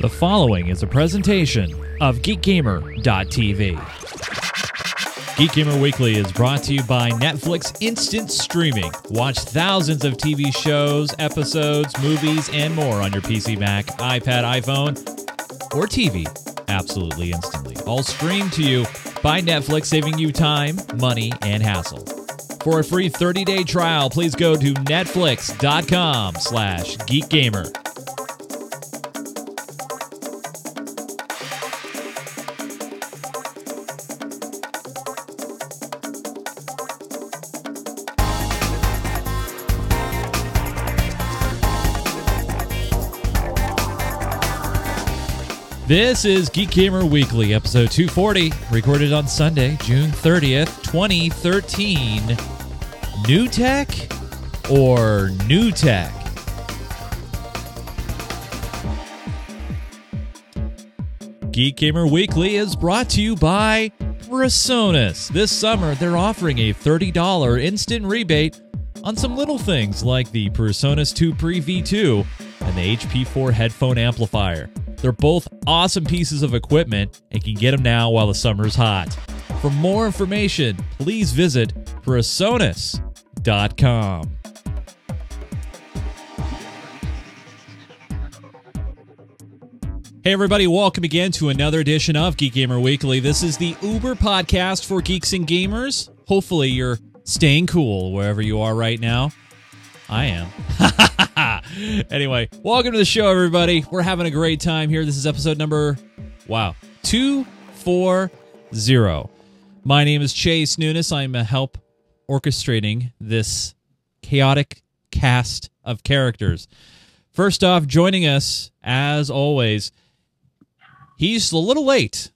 The following is a presentation of GeekGamer.tv. Geek Gamer Weekly is brought to you by Netflix Instant Streaming. Watch thousands of TV shows, episodes, movies, and more on your PC, Mac, iPad, iPhone, or TV absolutely instantly. All streamed to you by Netflix, saving you time, money, and hassle. For a free 30-day trial, please go to netflix.com slash geekgamer. This is Geek Gamer Weekly, episode 240, recorded on Sunday, June 30th, 2013. New tech or new tech? Geek Gamer Weekly is brought to you by Presonus. This summer, they're offering a $30 instant rebate on some little things like the Presonus TubePre V2 and the HP4 headphone amplifier. They're both awesome pieces of equipment and can get them now while the summer's hot. For more information, please visit Presonus.com. Hey, everybody, welcome again to another edition of Geek Gamer Weekly. This is the Uber podcast for geeks and gamers. Hopefully, you're staying cool wherever you are right now. I am. anyway, welcome to the show, everybody. We're having a great time here. This is episode number, wow, 240. My name is Chase Nunes. I'm a help orchestrating this chaotic cast of characters. First off, joining us, as always, he's a little late,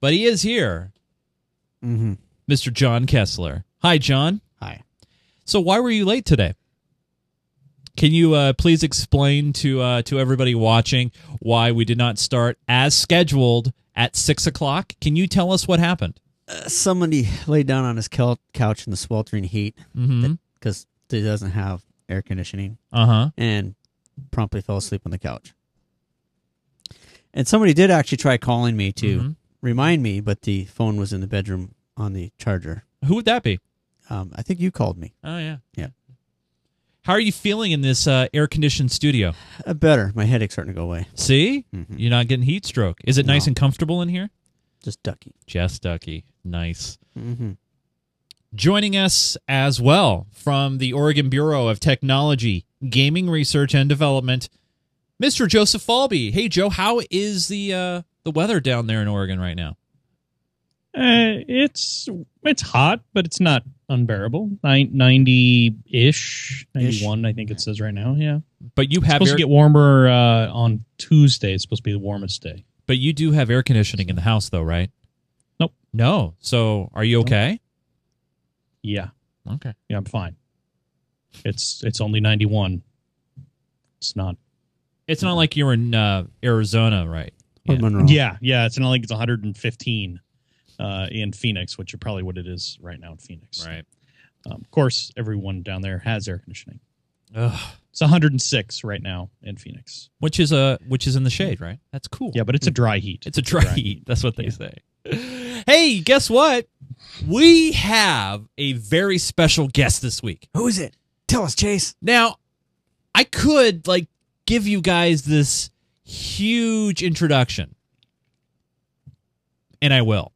but he is here. Mm-hmm. Mr. John Kessler. Hi, John. Hi. So, why were you late today? Can you uh, please explain to uh, to everybody watching why we did not start as scheduled at six o'clock? Can you tell us what happened? Uh, somebody laid down on his couch in the sweltering heat Mm-hmm. because he doesn't have air conditioning Uh huh. and promptly fell asleep on the couch. And somebody did actually try calling me to Mhm. remind me, but the phone was in the bedroom on the charger. Who would that be? Um, I think you called me. Oh yeah. Yeah. How are you feeling in this uh, air conditioned studio? Uh, better. My headache's starting to go away. See, Mhm. you're not getting heat stroke. Is it nice and comfortable in here? Just ducky. Just ducky. Nice. Mm-hmm. Joining us as well from the Oregon Bureau of Technology, Gaming Research and Development, Mr. Joseph Falby. Hey Joe, how is the uh, the weather down there in Oregon right now? Uh, it's it's hot, but it's not unbearable. Ninety ish, ninety one. I think it says right now. Yeah, But you have it's have supposed air, to get warmer uh, on Tuesday. It's supposed to be the warmest day. but you do have air conditioning in the house though, right? Nope. No. So are you Nope. okay? Yeah, Okay. yeah, I'm fine. It's it's only ninety one. It's not. It's not like you're in uh, Arizona, right? Yeah. Yeah, yeah. It's not like it's one hundred and fifteen uh, in Phoenix, which is probably what it is right now in Phoenix. Right. Um, of course, everyone down there has air conditioning. Ugh. It's 106 right now in Phoenix. Which is a which is in the shade, right? That's cool. Yeah, but it's a dry heat. It's a dry heat. That's what they say. Hey, guess what? We have a very special guest this week. Who is it? Tell us, Chase. Now, I could like give you guys this huge introduction. And I will.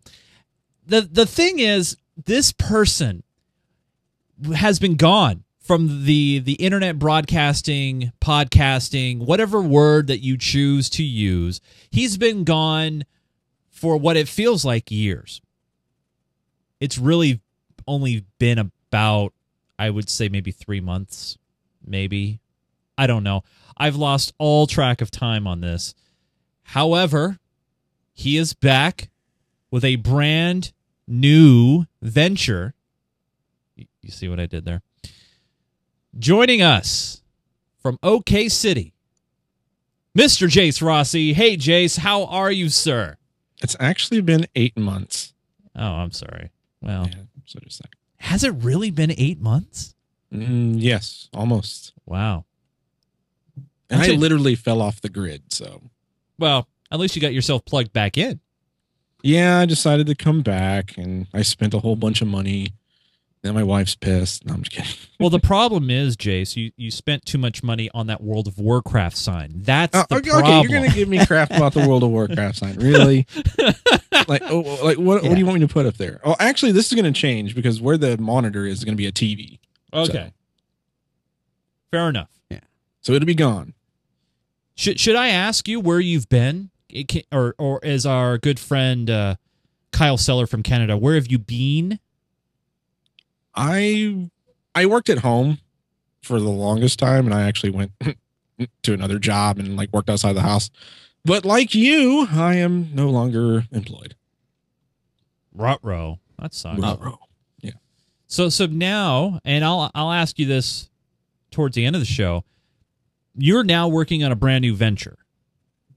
The the thing is this person has been gone from the the internet broadcasting, podcasting, whatever word that you choose to use. He's been gone for what it feels like years. It's really only been about I would say maybe 3 months, maybe. I don't know. I've lost all track of time on this. However, he is back with a brand new venture. You see what I did there? Joining us from OK City, Mr. Jase Rossi. Hey, Jase, how are you, sir? It's actually been eight months. Oh, I'm sorry. Well, Yeah, so just like, has it really been eight months? mm, yes, almost. Wow. And I literally fell off the grid. So Well, at least you got yourself plugged back in. Yeah, I decided to come back and I spent a whole bunch of money. Then my wife's pissed. No, I'm just kidding. Well, the problem is, Jase, you, you spent too much money on that World of Warcraft sign. That's Oh, the okay, problem. okay, you're gonna give me crap about the World of Warcraft sign, really? like, oh, oh, like what? What do you want me to put up there? Oh, actually, this is gonna change because where the monitor is, is gonna be a TV, okay. Fair enough. Yeah. So it'll be gone. Should should I ask you where you've been, It can, or or as our good friend uh, Kyle Seller from Canada, where have you been? I I worked at home for the longest time, and I actually went to another job and like worked outside the house. But like you, I am no longer employed. Rutro. That sucks. Ruh-roh. So so now, and I'll I'll ask you this towards the end of the show. You're now working on a brand new venture,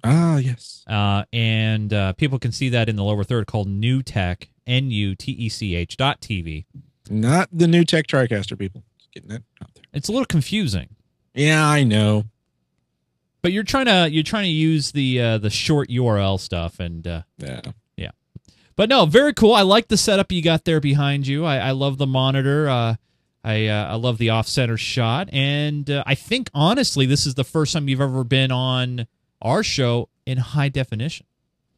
Ah, yes. uh, and uh, people can see that in the lower third called NuTech N U T E C H dot TV. Not the NewTek TriCaster people. Just getting that out there. It's a little confusing, Yeah, I know. but you're trying to you're trying to use the uh, the short URL stuff, and uh, Yeah. Yeah, but no, very cool. I like the setup you got there behind you. I, I love the monitor. Uh, I uh, I love the off center shot, and uh, I think honestly, this is the first time you've ever been on our show in high definition.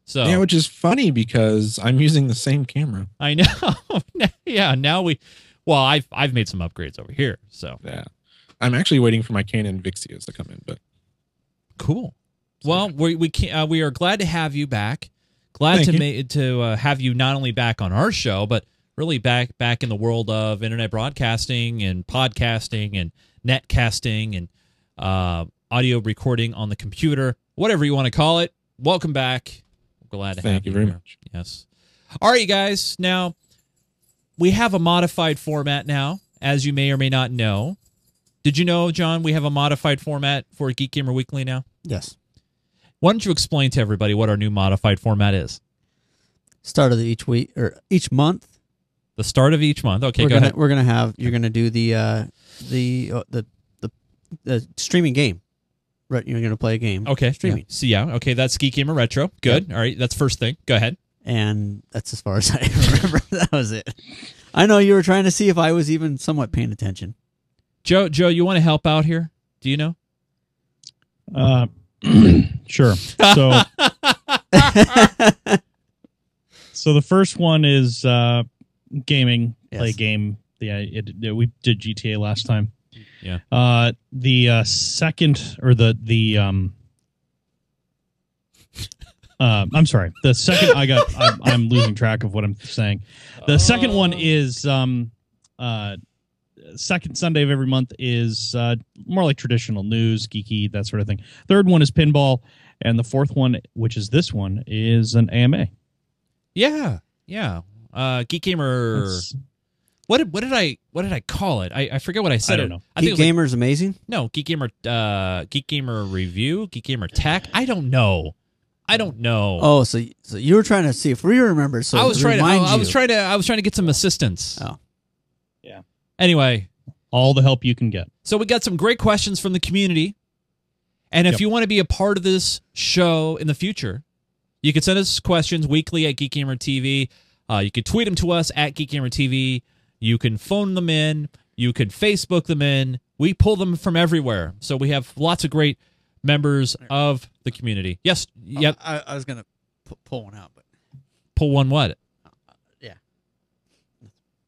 So Yeah, which is funny because I'm using the same camera. I know. yeah, now we. Well, I've I've made some upgrades over here. So Yeah. I'm actually waiting for my Canon Vixias to come in, but cool. Well, we we can, uh, we are glad to have you back. Glad Thank to ma- to uh, have you not only back on our show, but really back back in the world of internet broadcasting and podcasting and netcasting and uh, audio recording on the computer, whatever you want to call it. Welcome back. Glad to have you. thank you very here. much. Yes. All right, you guys. Now we have a modified format now, as you may or may not know. Did you know, John? We have a modified format for Geek Gamer Weekly now. Yes. Why don't you explain to everybody what our new modified format is? Start of the each week or each month. The start of each month. Okay, we're go gonna ahead. we're gonna have you're gonna do the uh the uh, the the the streaming game. Right, you're gonna play a game. Okay, streaming. So yeah, okay, that's Geek Gamer Retro. Good. All right, that's first thing. Go ahead. and that's as far as I remember. that was it. I know you were trying to see if I was even somewhat paying attention. Joe, Joe, you want to help out here? Do you know? Uh, sure. So, so the first one is uh, gaming. Play game. Yeah, it, it- we did GTA last time. Yeah. Uh, the uh, second or the the um. Uh, I'm sorry. The second I got, I'm, I'm losing track of what I'm saying. The second one is um, uh, second Sunday of every month is uh, more like traditional news, geeky, that sort of thing. Third one is pinball, and the fourth one, which is this one, is an AMA. Yeah, yeah. Uh, Geek Gamer. What did what did I what did I call it? I, I forget what I said. I don't know. I think it Geek was like- amazing. no Geek Gamer. Uh, Geek Gamer review. Geek Gamer tech. I don't know. I don't know. Oh, so so you were trying to see if we remember. So I was trying to. I, I was trying to. I was trying to get some assistance. Oh. Yeah. Anyway, all the help you can get. So we got some great questions from the community. And if Yep. you want to be a part of this show in the future, you can send us questions weekly at Geek Gamer TV. Uh, you can tweet them to us at Geek Gamer TV. You can phone them in. You can Facebook them in. We pull them from everywhere. So we have lots of great members of the community. Yes. Yep. I, I was gonna pu- pull one out, but Pull one what? Yeah.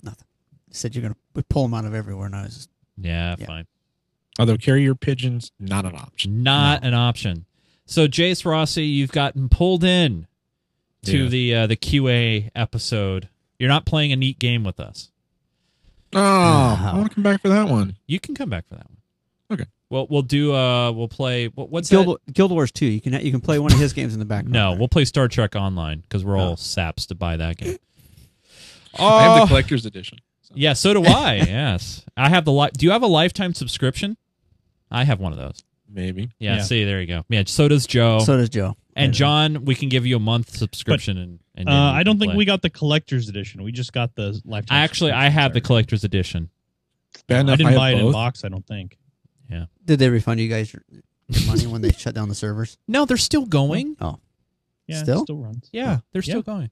Nothing. You said you're gonna pull them out of everywhere, and I was just Yeah, Yeah. fine. Although carrier pigeons, not an option. Not an option. So Jase Rossi, you've gotten pulled in to Yeah. the uh, the QA episode. You're not playing a neat game with us. Oh, I want to come back for that one. You can come back for that one. Okay. Well, we'll do. Uh, we'll play. What, what's Guild, Guild Wars 2. You can you can play one of his games in the that? background. No, there. we'll play Star Trek Online because we're all Oh. saps to buy that game. Oh, I have Oh, the collector's edition. So- yeah. So do I. yes, I have the. Li- do you have a lifetime subscription? I have one of those. Maybe. Yeah. Yeah. See, there you go. Yeah. So does Joe. So does Joe. and John, we can give you a month subscription. and, and Uh, then you I don't think play. we got the collector's edition. We just got the lifetime. Actually, I have the subscription, collector's edition. Bad sorry. enough I didn't have buy it in both. box. I don't think. Yeah. Did they refund you guys your, your money when they shut down the servers? No, they're still going. Oh, Yeah, Still? it still runs. Yeah, they're still Yeah. going.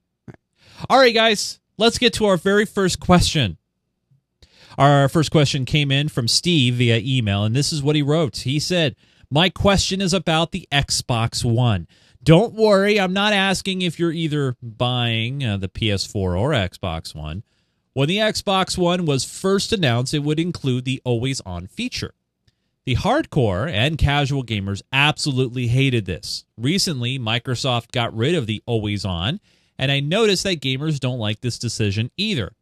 All right, guys, let's get to our very first question. Our first question came in from Steve via email, and this is what he wrote. He said, My question is about the Xbox One. Don't worry, I'm not asking if you're either buying uh, the PS4 or Xbox One. When the Xbox One was first announced, it would include the always on feature. The hardcore and casual gamers absolutely hated this. Recently, Microsoft got rid of the always on, and I noticed that gamers don't like this decision either.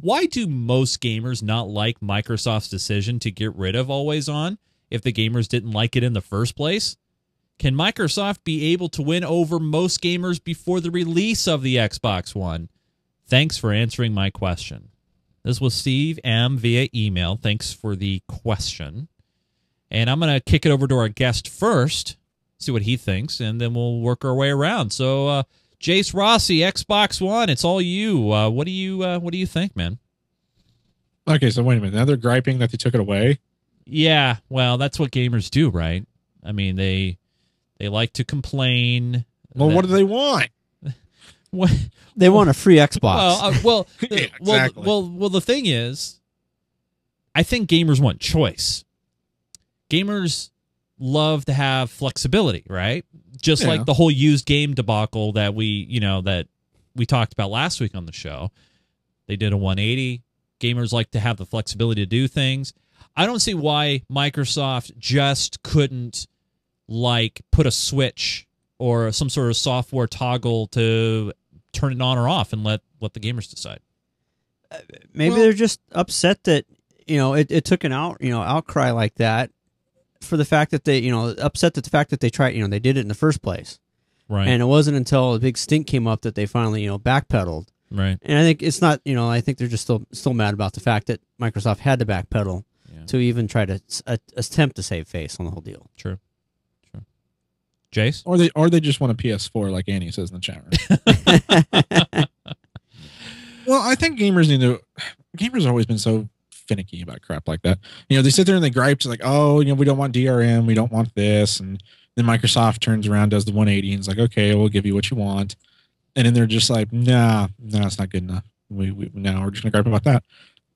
Why do most gamers not like Microsoft's decision to get rid of always on if the gamers didn't like it in the first place? Can Microsoft be able to win over most gamers before the release of the Xbox One? Thanks for answering my question. This was Steve M via email. Thanks for the question. And I'm going to kick it over to our guest first, see what he thinks, and then we'll work our way around. So, uh, Jase Rossi, Xbox One, it's all you. Uh, what do you uh, What do you think, man? Okay, so wait a minute. Now they're griping that they took it away. Yeah, well, that's what gamers do, right? I mean, they they like to complain. Well, that- what do they want? what? they want a free Xbox. Well, uh, well, Yeah, the- well, well, well. The thing is, I think gamers want choice. Gamers love to have flexibility, right? Just Yeah. like the whole used game debacle that we, you know, that we talked about last week on the show. They did a 180. Gamers like to have the flexibility to do things. I don't see why Microsoft just couldn't like put a switch or some sort of software toggle to turn it on or off and let let the gamers decide. Maybe Well- they're just upset that you know it, it took an out you know outcry like that for the fact that they you know upset at the fact that they tried you know they did it in the first place Right. and it wasn't until a big stink came up that they finally you know backpedaled right. and I think it's not you know I think they're just still still mad about the fact that Microsoft had to backpedal Yeah. to even try to s- a- attempt to save face on the whole deal. True. True. Jase? Or they or they just want a PS4, like Annie says in the chat room. well, I think gamers need to. Gamers have always been so finicky about crap like that. You know, they sit there and they gripe like, "Oh, you know, we don't want DRM, we don't want this," and then Microsoft turns around, does the 180, and is like, "Okay, we'll give you what you want," and then they're just like, "Nah, nah, it's not good enough. We, we now we're just gonna gripe about that."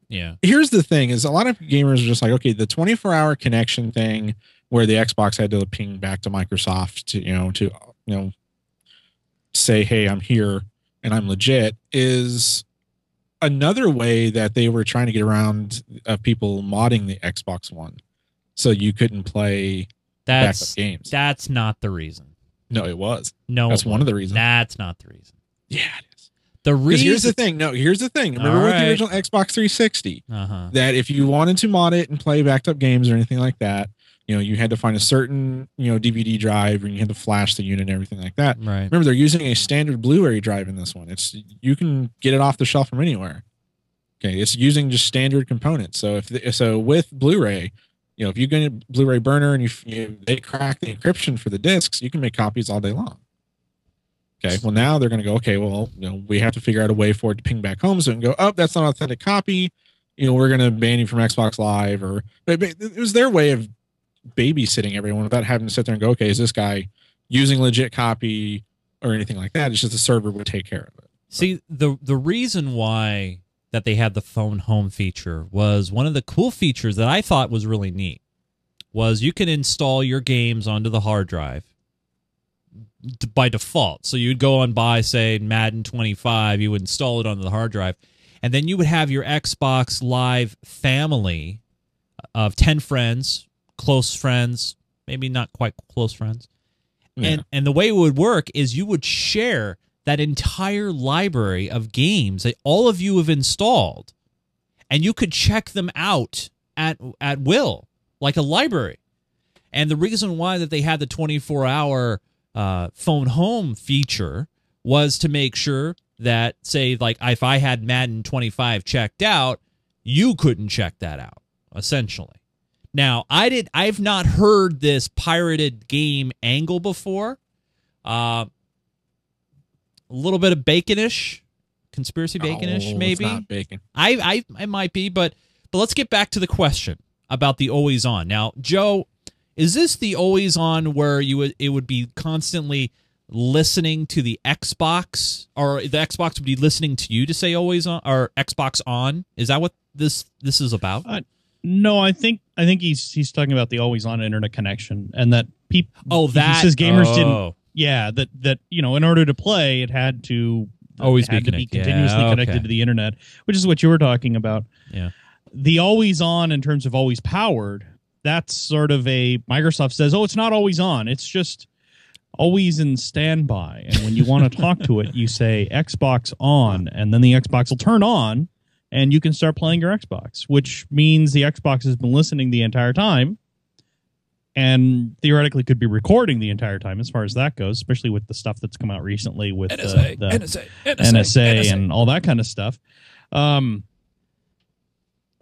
Yeah. here's the thing is a lot of gamers are just like okay the 24 hour connection thing where the xbox had to ping back to microsoft to you know to you know say hey i'm here and i'm legit is another way that they were trying to get around of people modding the xbox one so you couldn't play That's backup games that's not the reason. no it was No. that's one of the reasons That's not the reason. yeah it is The reason here's the thing no here's the thing remember All with right. the original xbox 360 Uh-huh. that if you wanted to mod it and play backed up games or anything like that, you know, you had to find a certain, you know, DVD drive and you had to flash the unit and everything like that. Right. Remember, they're using a standard Blu-ray drive in this one. It's you can get it off the shelf from anywhere. Okay, it's using just standard components. So if the, so with Blu-ray, you know, if you get a Blu-ray burner and you, you they crack the encryption for the discs, you can make copies all day long. Okay, well now they're going to go. Okay, well, you know, we have to figure out a way for it to ping back home, so it can go. Oh, that's not an authentic copy. You know, we're going to ban you from Xbox Live, or it was their way of babysitting everyone without having to sit there and go, okay, is this guy using legit copy or anything like that? It's just the server would take care of it. See, the the reason why that they had the phone home feature was one of the cool features that I thought was really neat was you can install your games onto the hard drive by default. So you'd go and buy say Madden 25, you would install it onto the hard drive and then you would have your Xbox Live family of 10 friends, close friends, maybe not quite close friends. And and the way it would work is you would share that entire library of games that all of you have installed and you could check them out at at will like a library. And the reason why that they had the 24-hour uh, phone home feature was to make sure that say like if I had Madden 25 checked out, you couldn't check that out essentially. Now, I did I've not heard this pirated game angle before. Uh a little bit of baconish, conspiracy baconish Oh, it's maybe. not bacon. I, I I might be, but but let's get back to the question about the always on. Now, Joe, Is this the always on where you would it would be constantly listening to the Xbox or the Xbox would be listening to you to say always on or Xbox on? Is that what this this is about? Uh, No, I think I think he's he's talking about the always on internet connection and that people. oh, that he says gamers didn't. oh. Yeah, that that you know, in order to play, it had to Always it be had to be continuously Yeah, connected to the internet, which is what you were talking about. Yeah. The always on in terms of always powered. That's sort of a Microsoft says, oh, it's not always on. It's just always in standby. And when you want to talk to it, you say Xbox on, and then the Xbox will turn on, and you can start playing your Xbox, which means the Xbox has been listening the entire time and theoretically could be recording the entire time as far as that goes, especially with the stuff that's come out recently with NSA, the NSA, NSA, NSA, and all that kind of stuff. Um,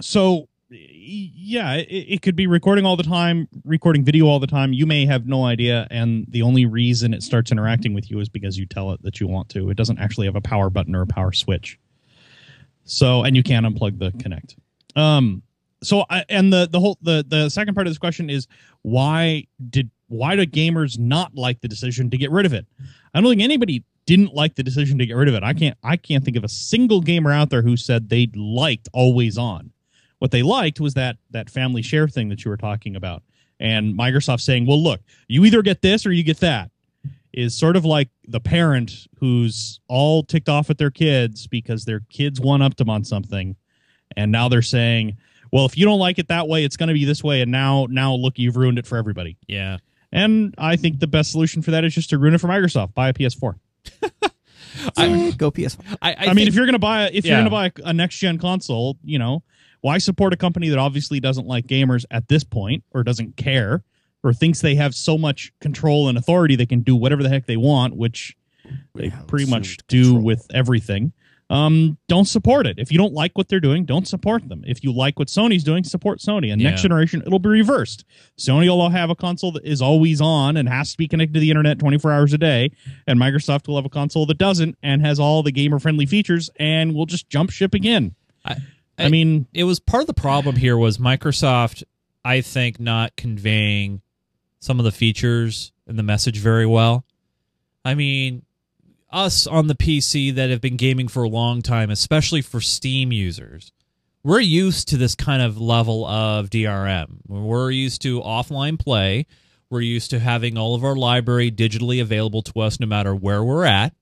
so yeah, it, it could be recording all the time, recording video all the time. You may have no idea, and the only reason it starts interacting with you is because you tell it that you want to. It doesn't actually have a power button or a power switch. So, and you can't unplug the Kinect. Um, so I, and the the whole the the second part of this question is why did why do gamers not like the decision to get rid of it? I don't think anybody didn't like the decision to get rid of it. I can't I can't think of a single gamer out there who said they liked always on. What they liked was that that family share thing that you were talking about. And Microsoft saying, "Well, look, you either get this or you get that." Is sort of like the parent who's all ticked off at their kids because their kids one upped them on something, and now they're saying, "Well, if you don't like it that way, it's going to be this way." And now, now look, you've ruined it for everybody. Yeah. And I think the best solution for that is just to ruin it for Microsoft. Buy a PS4. I, go PS4. I, I, I, mean, think- if you're gonna buy a, if Yeah. you're gonna buy a, a next gen console, you know, why support a company that obviously doesn't like gamers at this point, or doesn't care, or thinks they have so much control and authority they can do whatever the heck they want, which they have pretty much do control. with everything. Um, don't support it. If you don't like what they're doing, don't support them. If you like what Sony's doing, support Sony. And next generation, it'll be reversed. Sony will have a console that is always on and has to be connected to the internet 24 hours a day, and Microsoft will have a console that doesn't and has all the gamer friendly features, and we'll just jump ship again. I- I, mean, it was part of the problem here was Microsoft, I think, not conveying some of the features and the message very well. I mean, us on the PC that have been gaming for a long time, especially for Steam users, we're used to this kind of level of DRM. We're used to offline play. We're used to having all of our library digitally available to us no matter where we're at.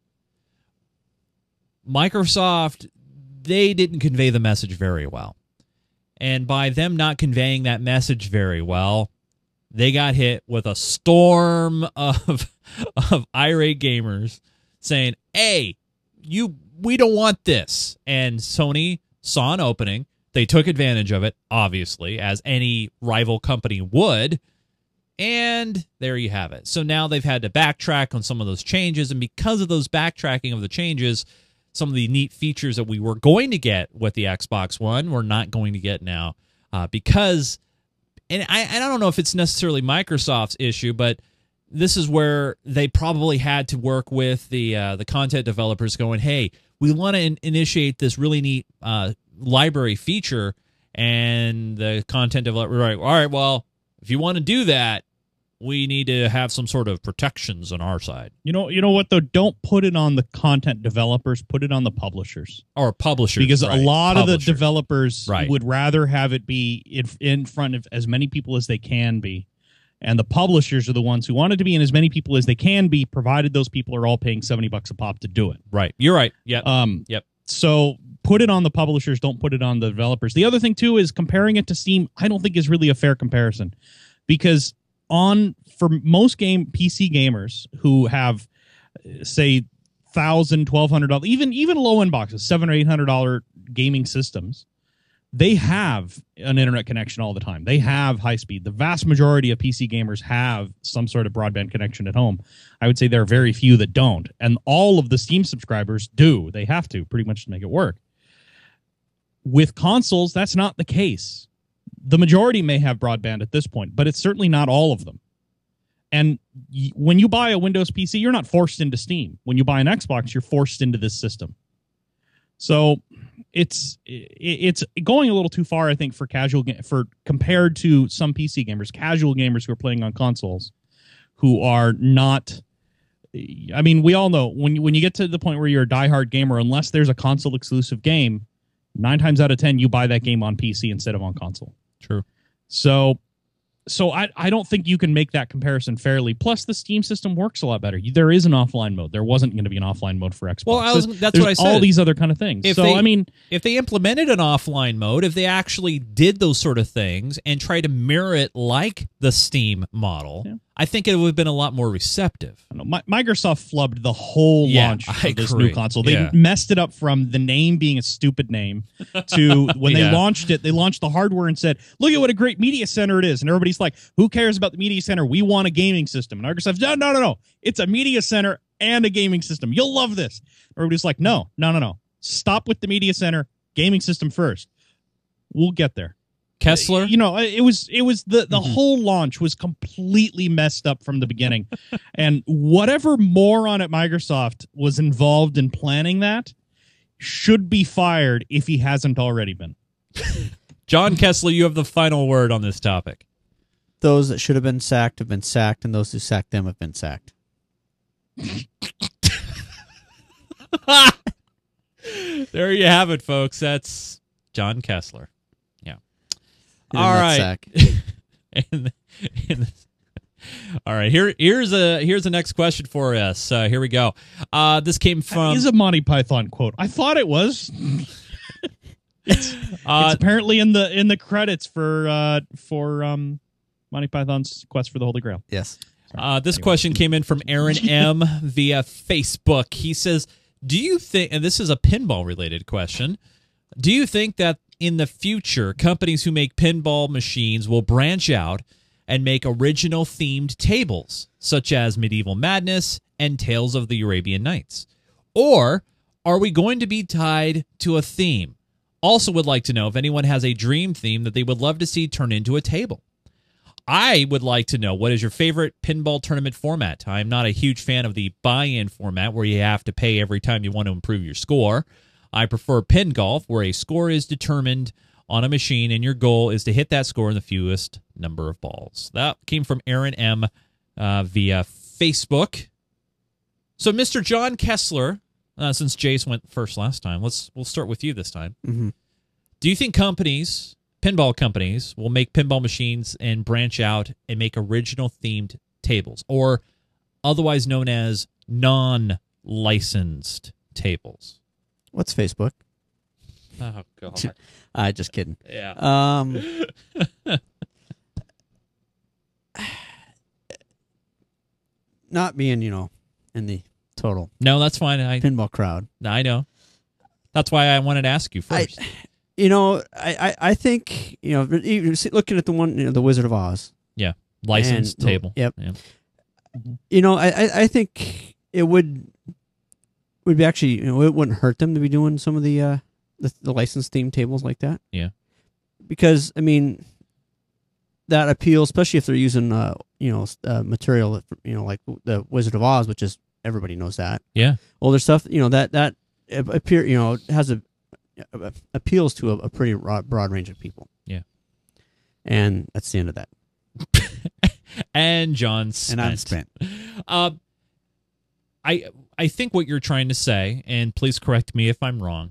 Microsoft, they didn't convey the message very well. And by them not conveying that message very well, they got hit with a storm of of irate gamers saying, "Hey, you we don't want this." And Sony saw an opening. They took advantage of it, obviously, as any rival company would. And there you have it. So now they've had to backtrack on some of those changes. And because of those backtracking of the changes, some of the neat features that we were going to get with the Xbox One, we're not going to get now. Uh, because, and I, and I don't know if it's necessarily Microsoft's issue, but this is where they probably had to work with the uh, the content developers going, hey, we want to in- initiate this really neat uh, library feature. And the content developer, right, all right, well, if you want to do that, we need to have some sort of protections on our side. You know, you know what though? Don't put it on the content developers. Put it on the publishers. or publishers because right, a lot of the developers Right. would rather have it be in, in front of as many people as they can be. And the publishers are the ones who want it to be in as many people as they can be provided those people are all paying 70 bucks a pop to do it. Right. You're right. Yeah um Yep. so put it on the publishers. Don't put it on the developers. The other thing too is comparing it to steam i don't think is really a fair comparison. Because on for most game pc gamers who have uh, say thousand twelve hundred dollars even even low end boxes seven or eight hundred dollar gaming systems they have an internet connection all the time. They have high speed. The vast majority of pc gamers have some sort of broadband connection at home. I would say there are very few that don't. And all of the steam subscribers do. They have to pretty much to make it work. With consoles that's not the case the majority may have broadband at this point but it's certainly not all of them and y- when you buy a Windows PC, you're not forced into Steam. When you buy an Xbox, you're forced into this system. So it's it's going a little too far, I think, for casual ga- for compared to some PC gamers, casual gamers who are playing on consoles, who are not. I mean, we all know when you, when you get to the point where you're a diehard gamer, unless there's a console exclusive game, nine times out of ten you buy that game on PC instead of on console. True. So, so I I don't think you can make that comparison fairly. Plus, the Steam system works a lot better. There is an offline mode. There wasn't going to be an offline mode for Xbox. Well, I was- that's there's what I said. All these other kind of things. If so they- I mean, if they implemented an offline mode, if they actually did those sort of things and try to mirror it like the Steam model, Yeah. I think it would have been a lot more receptive. I know, Mi- Microsoft flubbed the whole Yeah, launch of this new console. They Yeah. messed it up from the name being a stupid name to when Yeah. they launched it, they launched the hardware and said, "Look at what a great media center it is." And everybody's like, "Who cares about the media center? We want a gaming system." And Microsoft's, "No, no, no, no. It's a media center and a gaming system. You'll love this." Everybody's like, "No, no, no, no. Stop with the media center, gaming system first. We'll get there." Kessler, you know it was it was the the Mhm. whole launch was completely messed up from the beginning and whatever moron at microsoft was involved in planning that should be fired if he hasn't already been John Kessler, you have the final word on this topic. Those that should have been sacked have been sacked, and those who sacked them have been sacked. there you have it, folks. That's John Kessler. Yeah. In a All right. nutsack. and, and- all right. Here, here's a here's the next question for us. Uh, here we go. Uh, this came That from is a monty python quote i thought it was it's uh, apparently in the in the credits for uh for um monty python's quest for the holy grail Yes. Uh, this Anyway. question came in from Aaron M via Facebook. He says, "Do you think?" And this is a pinball related question. Do you think that in the future, companies who make pinball machines will branch out and make original themed tables, such as Medieval Madness and Tales of the Arabian Nights, or are we going to be tied to a theme? Also, would like to know if anyone has a dream theme that they would love to see turn into a table. I would like to know what is your favorite pinball tournament format. I'm not a huge fan of the buy-in format where you have to pay every time you want to improve your score. I prefer pin golf where a score is determined on a machine and your goal is to hit that score in the fewest number of balls. That came from Aaron M uh, via Facebook. So, Mr. John Kessler, uh, since Jase went first last time, let's we'll start with you this time. hmm Do you think companies, pinball companies, will make pinball machines and branch out and make original themed tables, or otherwise known as non licensed tables? What's Facebook? Oh, God. Uh, just kidding. yeah. Um, not being, you know, in the total No, that's fine. I, pinball crowd. I know. That's why I wanted to ask you I- first. You know, I, I, I think you know, even looking at the one, you know, the Wizard of Oz. Yeah. Licensed and- table. yep. Yeah. You know, I, I, I think it would would be actually, you know, it wouldn't hurt them to be doing some of the uh the, the licensed theme tables like that. Yeah. Because I mean, that appeal, especially if they're using uh you know uh, material that, you know like the Wizard of Oz, which is everybody knows that Yeah. older stuff. You know that that appear you know has a appeals to a, a pretty broad, broad range of people. Yeah. And that's the end of that. And John spent. And I'm spent. Uh, I I think what you're trying to say, and please correct me if I'm wrong,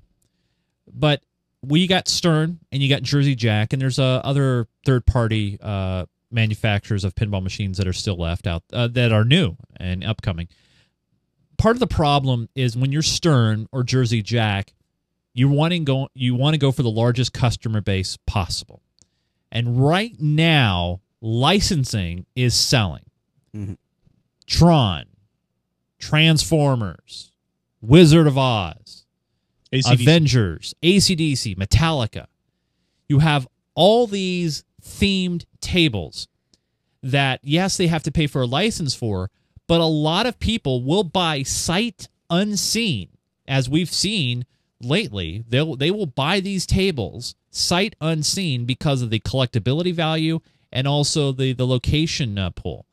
but we got Stern and you got Jersey Jack, and there's uh, other third party uh, manufacturers of pinball machines that are still left out uh, that are new and upcoming. Part of the problem is when you're Stern or Jersey Jack, you wanting go you want to go for the largest customer base possible, and right now licensing is selling. Mhm. Tron, Transformers, Wizard of Oz, ACDC. Avengers, ACDC, Metallica. You have all these themed tables that, yes, they have to pay for a license for, but a lot of people will buy sight unseen, as we've seen lately. They'll they will buy these tables sight unseen because of the collectability value and also the the location uh, pull,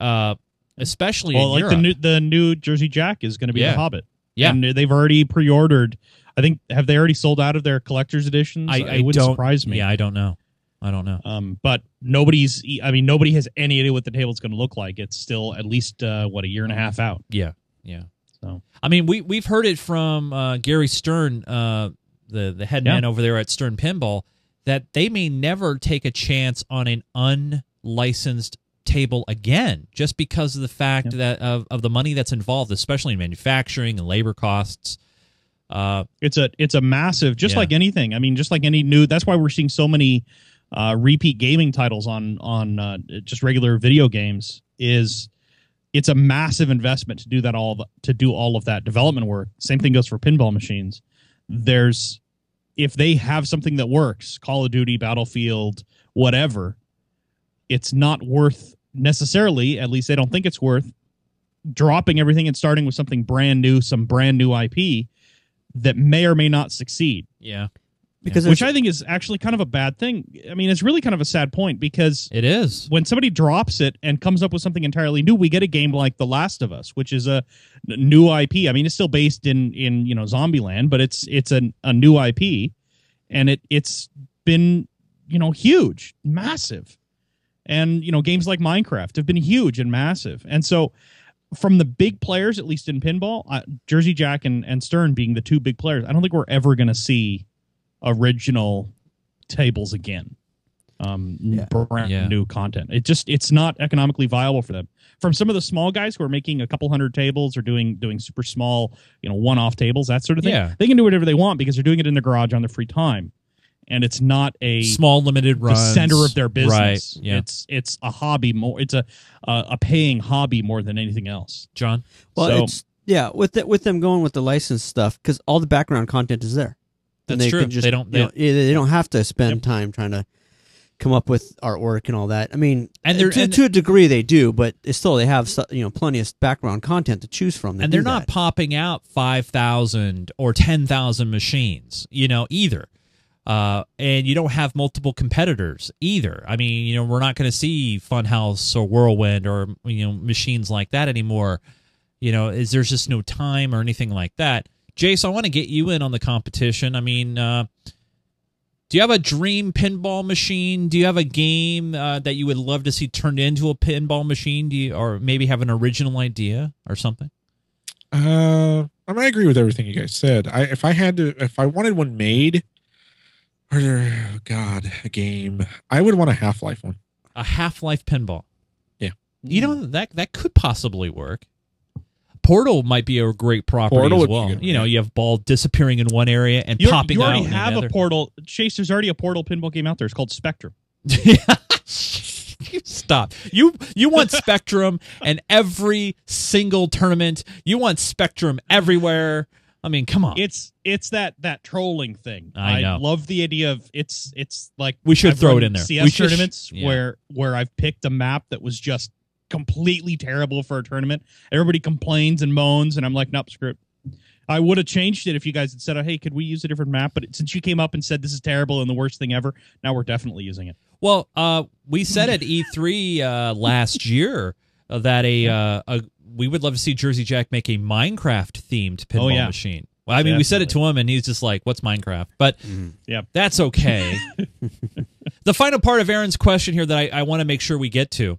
uh, especially well, like Europe. the new the new Jersey Jack is going to be Yeah. the Hobbit. Yeah. and they've already pre-ordered. I think have they already sold out of their collector's editions? I, it I wouldn't surprise me. Yeah, I don't know. I don't know. Um, but nobody's. I mean, nobody has any idea what the table's going to look like. It's still at least uh, what a year and a half out. Yeah, yeah. So I mean, we we've heard it from uh, Gary Stern, uh, the the head Yeah. man over there at Stern Pinball, that they may never take a chance on an unlicensed table again, just because of the fact that of, of the money that's involved, especially in manufacturing and labor costs. Uh, it's a it's a massive, just Yeah. like anything. I mean, just like any new. That's why we're seeing so many uh, repeat gaming titles on on uh, just regular video games. Is it's a massive investment to do that all to do all of that development work. Same thing goes for pinball machines. There's if they have something that works, Call of Duty, Battlefield, whatever, it's not worth necessarily. At least they don't think it's worth dropping everything and starting with something brand new, some brand new IP that may or may not succeed yeah, because which I think is actually kind of a bad thing. I mean, it's really kind of a sad point because it is. when somebody drops it and comes up with something entirely new, we get a game like The Last of Us, which is a new IP. I mean, it's still based in in you know Zombieland, but it's it's a, a new IP, and it it's been you know huge, massive, and you know games like Minecraft have been huge and massive, and so from the big players, at least in pinball, uh, Jersey Jack and, and Stern being the two big players, I don't think we're ever going to see original tables again. Um, Yeah. brand Yeah. new content. It just it's not economically viable for them. From some of the small guys who are making a couple hundred tables or doing doing super small, you know, one off tables, that sort of thing. Yeah. They can do whatever they want because they're doing it in their garage on their free time, and it's not a Small limited the center of their business. Right. Yeah. It's it's a hobby more. It's a a, a paying hobby more than anything else. John. well, so- it's yeah with the, with them going with the license stuff because all the background content is there. And That's they true. Can just, They don't- you they- know, they don't have to spend Yep. time trying to come up with artwork and all that. I mean, And they're- to, and- to a degree they do, but still they have you know plenty of background content to choose from. that and they're not that. popping out 5000 or 10000 machines you know either uh, and you don't have multiple competitors either i mean you know we're not going to see funhouse or whirlwind or you know machines like that anymore you know is there's just no time or anything like that jase i want to get you in on the competition i mean uh, do you have a dream pinball machine? Do you have a game uh, that you would love to see turned into a pinball machine? Do you, or maybe have an original idea or something? Uh, I mean, I agree with everything you guys said. I if I had to, if I wanted one made, or oh God, a game, I would want a Half Life one. a Half-Life pinball. Yeah. You know that that could possibly work. Portal might be a great property Portal as would be well. good, You know, you have ball disappearing in one area and You, popping you out already in have another. a portal. Chase, there's already a portal pinball game out there. It's called Spectrum. You Stop. You you want Spectrum and every single tournament. You want Spectrum everywhere. I mean, come on. It's it's that that trolling thing. I know. love the idea of it's it's like We should I've throw it in there. CS We should- tournaments yeah. where where I've picked a map that was just completely terrible for a tournament. Everybody complains and moans, and I'm like, nope, screw it. I would have changed it if you guys had said, "Hey, could we use a different map?" But since you came up and said this is terrible and the worst thing ever, now we're definitely using it. Well, uh, we said at E3 uh, last year uh, that a, uh, a we would love to see Jersey Jack make a Minecraft themed pinball Oh, yeah. machine. Well, I mean, we said it to him, and he's just like, "What's Minecraft?" But Yeah. that's okay. the final part of Aaron's question here that I, I want to make sure we get to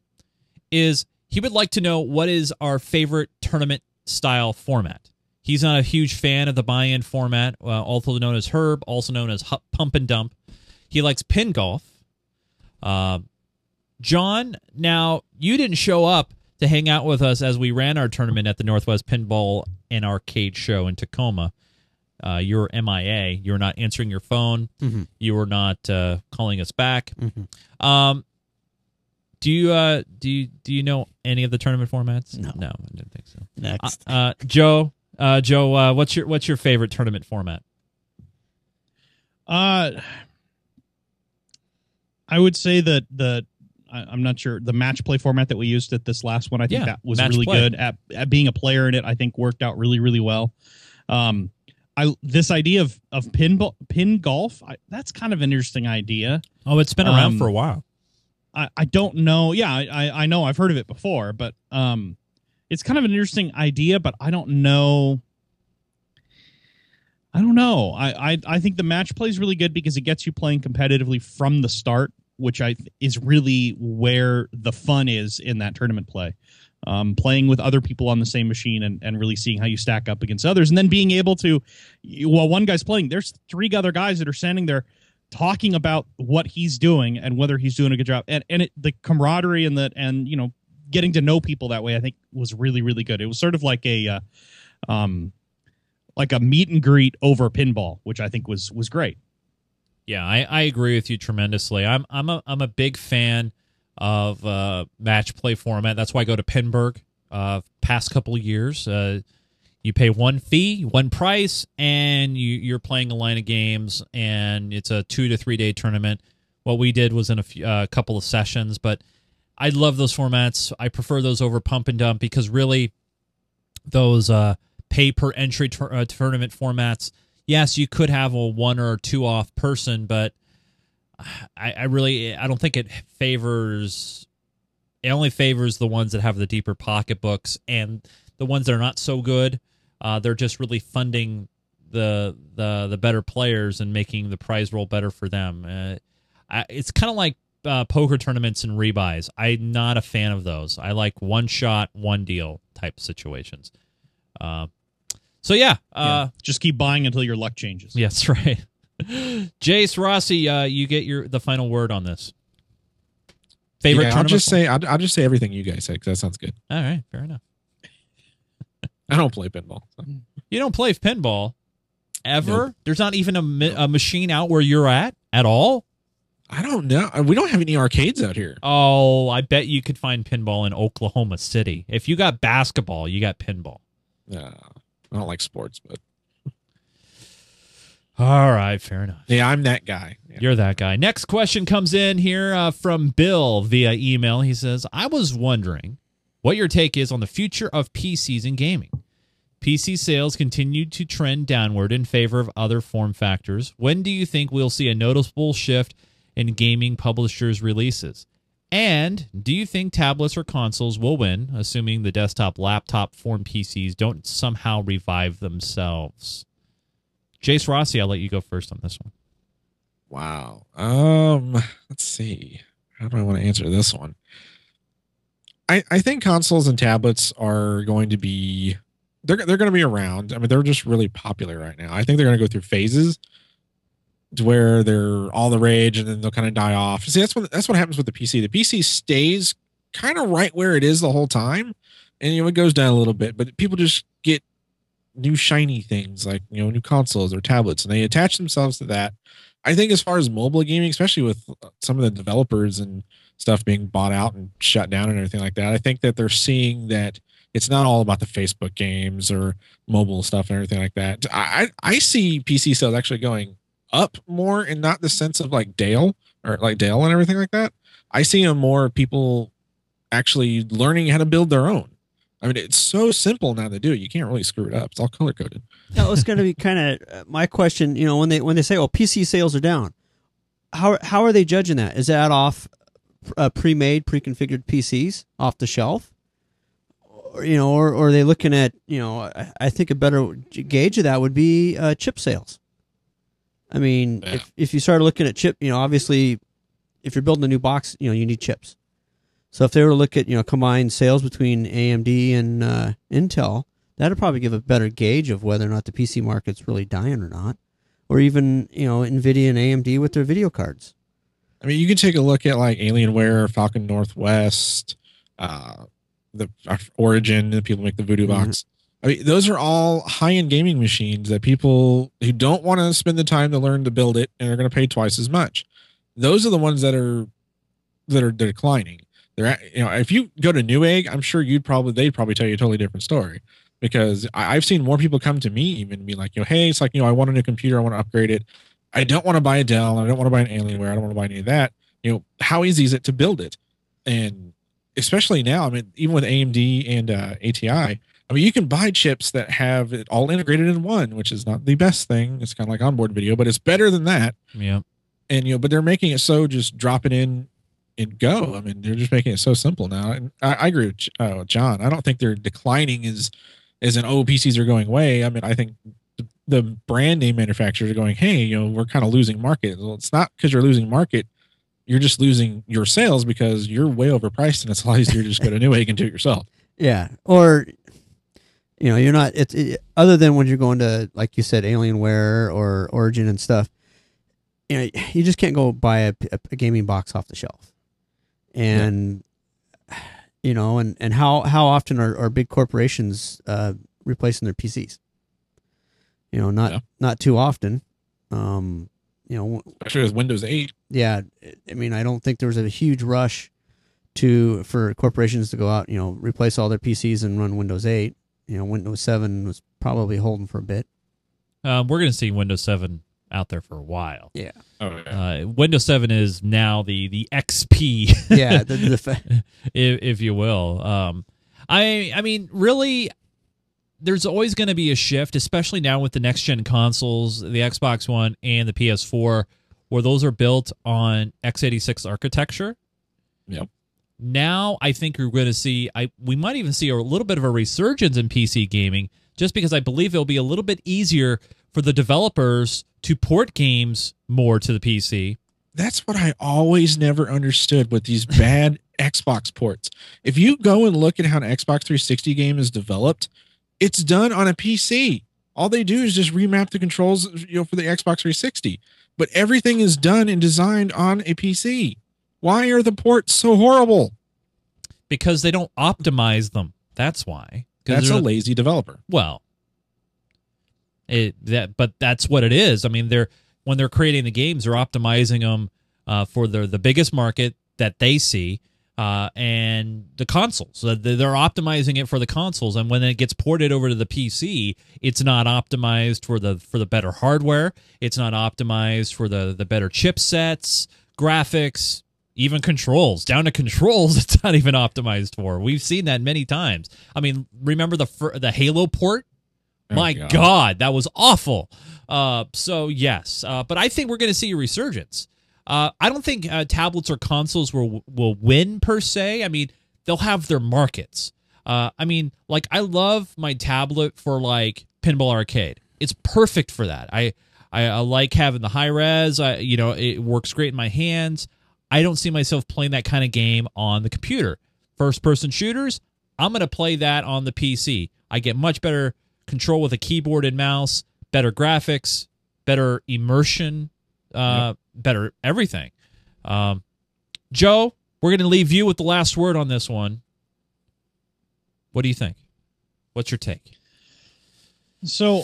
is he would like to know what is our favorite tournament style format. He's not a huge fan of the buy-in format, uh, also known as Herb, also known as Pump and Dump. He likes pin golf. Uh, John, now you didn't show up to hang out with us as we ran our tournament at the Northwest Pinball and Arcade Show in Tacoma. Uh, you're MIA. You're not answering your phone. Mhm. You were not uh, calling us back. Mhm. Um, do you uh, do you do you know any of the tournament formats? No. no, I didn't think so. Uh, Next. uh, Joe, uh, Joe, uh, what's your what's your favorite tournament format? Uh, I would say that the I, I'm not sure the match play format that we used at this last one. I think Yeah, that was really play. good at, at being a player in it. I think worked out really really well. Um, I this idea of of pinball pin golf I, that's kind of an interesting idea. Oh, it's been around for a while. I, I don't know. Yeah, I, I I know I've heard of it before, but um, it's kind of an interesting idea. But I don't know. I don't know. I, I I think the match play is really good because it gets you playing competitively from the start, which I th- is really where the fun is in that tournament play. Um, playing with other people on the same machine and, and really seeing how you stack up against others, and then being able to, while one guy's playing, there's three other guys that are standing there talking about what he's doing and whether he's doing a good job, and and it, the camaraderie and the and you know getting to know people that way, I think was really really good. It was sort of like a, uh, um, like a meet and greet over pinball, which I think was was great. Yeah, I, I agree with you tremendously. I'm I'm a I'm a big fan of uh, match play format. That's why I go to Pinburgh. Uh, past couple years, uh, you pay one fee, one price, and you, you're playing a line of games, and it's a two to three day tournament. What we did was in a few, uh, couple of sessions, but I love those formats. I prefer those over pump and dump because really, those uh, pay per entry tur- uh, tournament formats. Yes, you could have a one or two off person, but I, I really I don't think it favors. It only favors the ones that have the deeper pocketbooks and the ones that are not so good. Uh, they're just really funding the the the better players and making the prize roll better for them. Uh, I, it's kind of like uh, poker tournaments and rebuys. I'm not a fan of those. I like one shot, one deal type situations. Uh, so yeah, uh, Yeah. Just keep buying until your luck changes. yeah, that's right. Jace Rossi, uh, you get your the final word on this. Favorite Yeah, I'll just say I'll, I'll just say everything you guys say because that sounds good. All right, fair enough. I don't play pinball. so. You don't play pinball ever. There's not even a, mi- a machine out where you're at at all. I don't know. We don't have any arcades out here. Oh, I bet you could find pinball in Oklahoma City. If you got basketball, you got pinball. No, I don't like sports, but All right, fair enough. yeah, I'm that guy. Yeah. You're that guy. Next question comes in here uh, from Bill via email. He says, I was wondering what your take is on the future of PCs in gaming. PC sales continue to trend downward in favor of other form factors. When do you think we'll see a noticeable shift in gaming publishers' releases? And do you think tablets or consoles will win, assuming the desktop laptop form PCs don't somehow revive themselves? Jace Rossi, I'll let you go first on this one. Wow. Um, let's see. How do I want to answer this one? I I think consoles and tablets are going to be they're they're going to be around. I mean, they're just really popular right now. I think they're going to go through phases to where they're all the rage and then they'll kind of die off. See, that's what that's what happens with the PC. The PC stays kind of right where it is the whole time, and you know it goes down a little bit, but people just get new shiny things like you know new consoles or tablets, and they attach themselves to that. I think as far as mobile gaming, especially with uh, some of the developers and stuff being bought out and shut down and everything like that, I think that they're seeing that it's not all about the Facebook games or mobile stuff and everything like that. I I I see PC sales actually going up more and not the sense of like Dell or like Dell and everything like that. I see them more people actually learning how to build their own. I mean, it's so simple now to do it. You can't really screw it up. It's all color coded. That was going to be kind of uh, my question. You know, when they when they say, "Oh, PC sales are down," how how are they judging that? Is that off uh, pre-made, pre-configured PCs off the shelf, or you know, or, or are they looking at you know? I, I think a better gauge of that would be uh, chip sales. I mean, Yeah. if if you start looking at chip, you know, obviously, if you're building a new box, you know, you need chips. So if they were to look at you know combined sales between AMD and uh, Intel, that'd probably give a better gauge of whether or not the PC market's really dying or not, or even you know Nvidia and AMD with their video cards. I mean, you can take a look at like Alienware, Falcon Northwest, uh, the uh, Origin, the people make the Voodoo Mhm. box. I mean, those are all high-end gaming machines that people who don't want to spend the time to learn to build it and are going to pay twice as much. Those are the ones that are that are declining. They're you know, if you go to Newegg, I'm sure you'd probably they'd probably tell you a totally different story because I, I've seen more people come to me even be like, you know, hey, it's like you know, I want a new computer, I want to upgrade it. I don't want to buy a Dell. I don't want to buy an Alienware. I don't want to buy any of that. You know, how easy is it to build it? And especially now, I mean, even with AMD and uh, ATI, I mean, you can buy chips that have it all integrated in one, which is not the best thing. It's kind of like onboard video, but it's better than that. Yeah. And you know, but they're making it so just drop it in and go. I mean, they're just making it so simple now. And I, I agree with uh, John. I don't think they're declining as as an oh PCs are going away. I mean, I think the brand name manufacturers are going, hey, you know, we're kind of losing market. Well, it's not because you're losing market. You're just losing your sales because you're way overpriced, and it's a lot easier to just go to Newegg and do it yourself. Yeah, or you know, you're not. It's it, other than when you're going to, like you said, Alienware or Origin and stuff. You know, you just can't go buy a, a gaming box off the shelf, and you know, and and how how often are, are big corporations uh, replacing their PCs? You know, not Yeah. not too often. Um, you know, Especially with Windows 8. yeah, I mean, I don't think there was a huge rush to for corporations to go out, you know, replace all their PCs and run Windows 8. You know, Windows 7 was probably holding for a bit. Um, we're going to see Windows 7 out there for a while. Yeah, Oh, yeah. Uh, Windows 7 is now the the XP, yeah. The, the fa- if, if you will. Um, I I mean, really, there's always going to be a shift, especially now with the next gen consoles, the Xbox One and the PS4, where those are built on x86 architecture. Yep. Now I think you're going to see. I we might even see a little bit of a resurgence in PC gaming, just because I believe it'll be a little bit easier for the developers to port games more to the PC. that's what I always never understood with these bad Xbox ports. If you go and look at how an Xbox 360 game is developed, it's done on a PC. All they do is just remap the controls, you know, for the Xbox 360. But everything is done and designed on a PC. Why are the ports so horrible? because they don't optimize them. That's why. That's a lazy developer. well. It that but that's what it is. I mean, they're when they're creating the games, they're optimizing them uh, for the the biggest market that they see. Uh, and the consoles, so they're they're optimizing it for the consoles, and when it gets ported over to the PC, it's not optimized for the for the better hardware. It's not optimized for the the better chipsets, graphics, even controls down to controls it's not even optimized for. We've seen that many times. I mean remember the fir- the halo port? Oh, my God. god. that was awful. Uh so yes uh but i think we're going to see a resurgence. Uh i don't think uh, tablets or consoles will will win per se. I mean they'll have their markets. Uh i mean like i love my tablet for like pinball arcade. It's perfect for that. I i, I like having the high res. I you know it works great in my hands I don't see myself playing that kind of game on the computer. First person shooters, I'm going to play that on the PC. I get much better control with a keyboard and mouse, better graphics, better immersion, uh, better everything. Um, Joe, we're going to leave you with the last word on this one. What do you think? What's your take? So,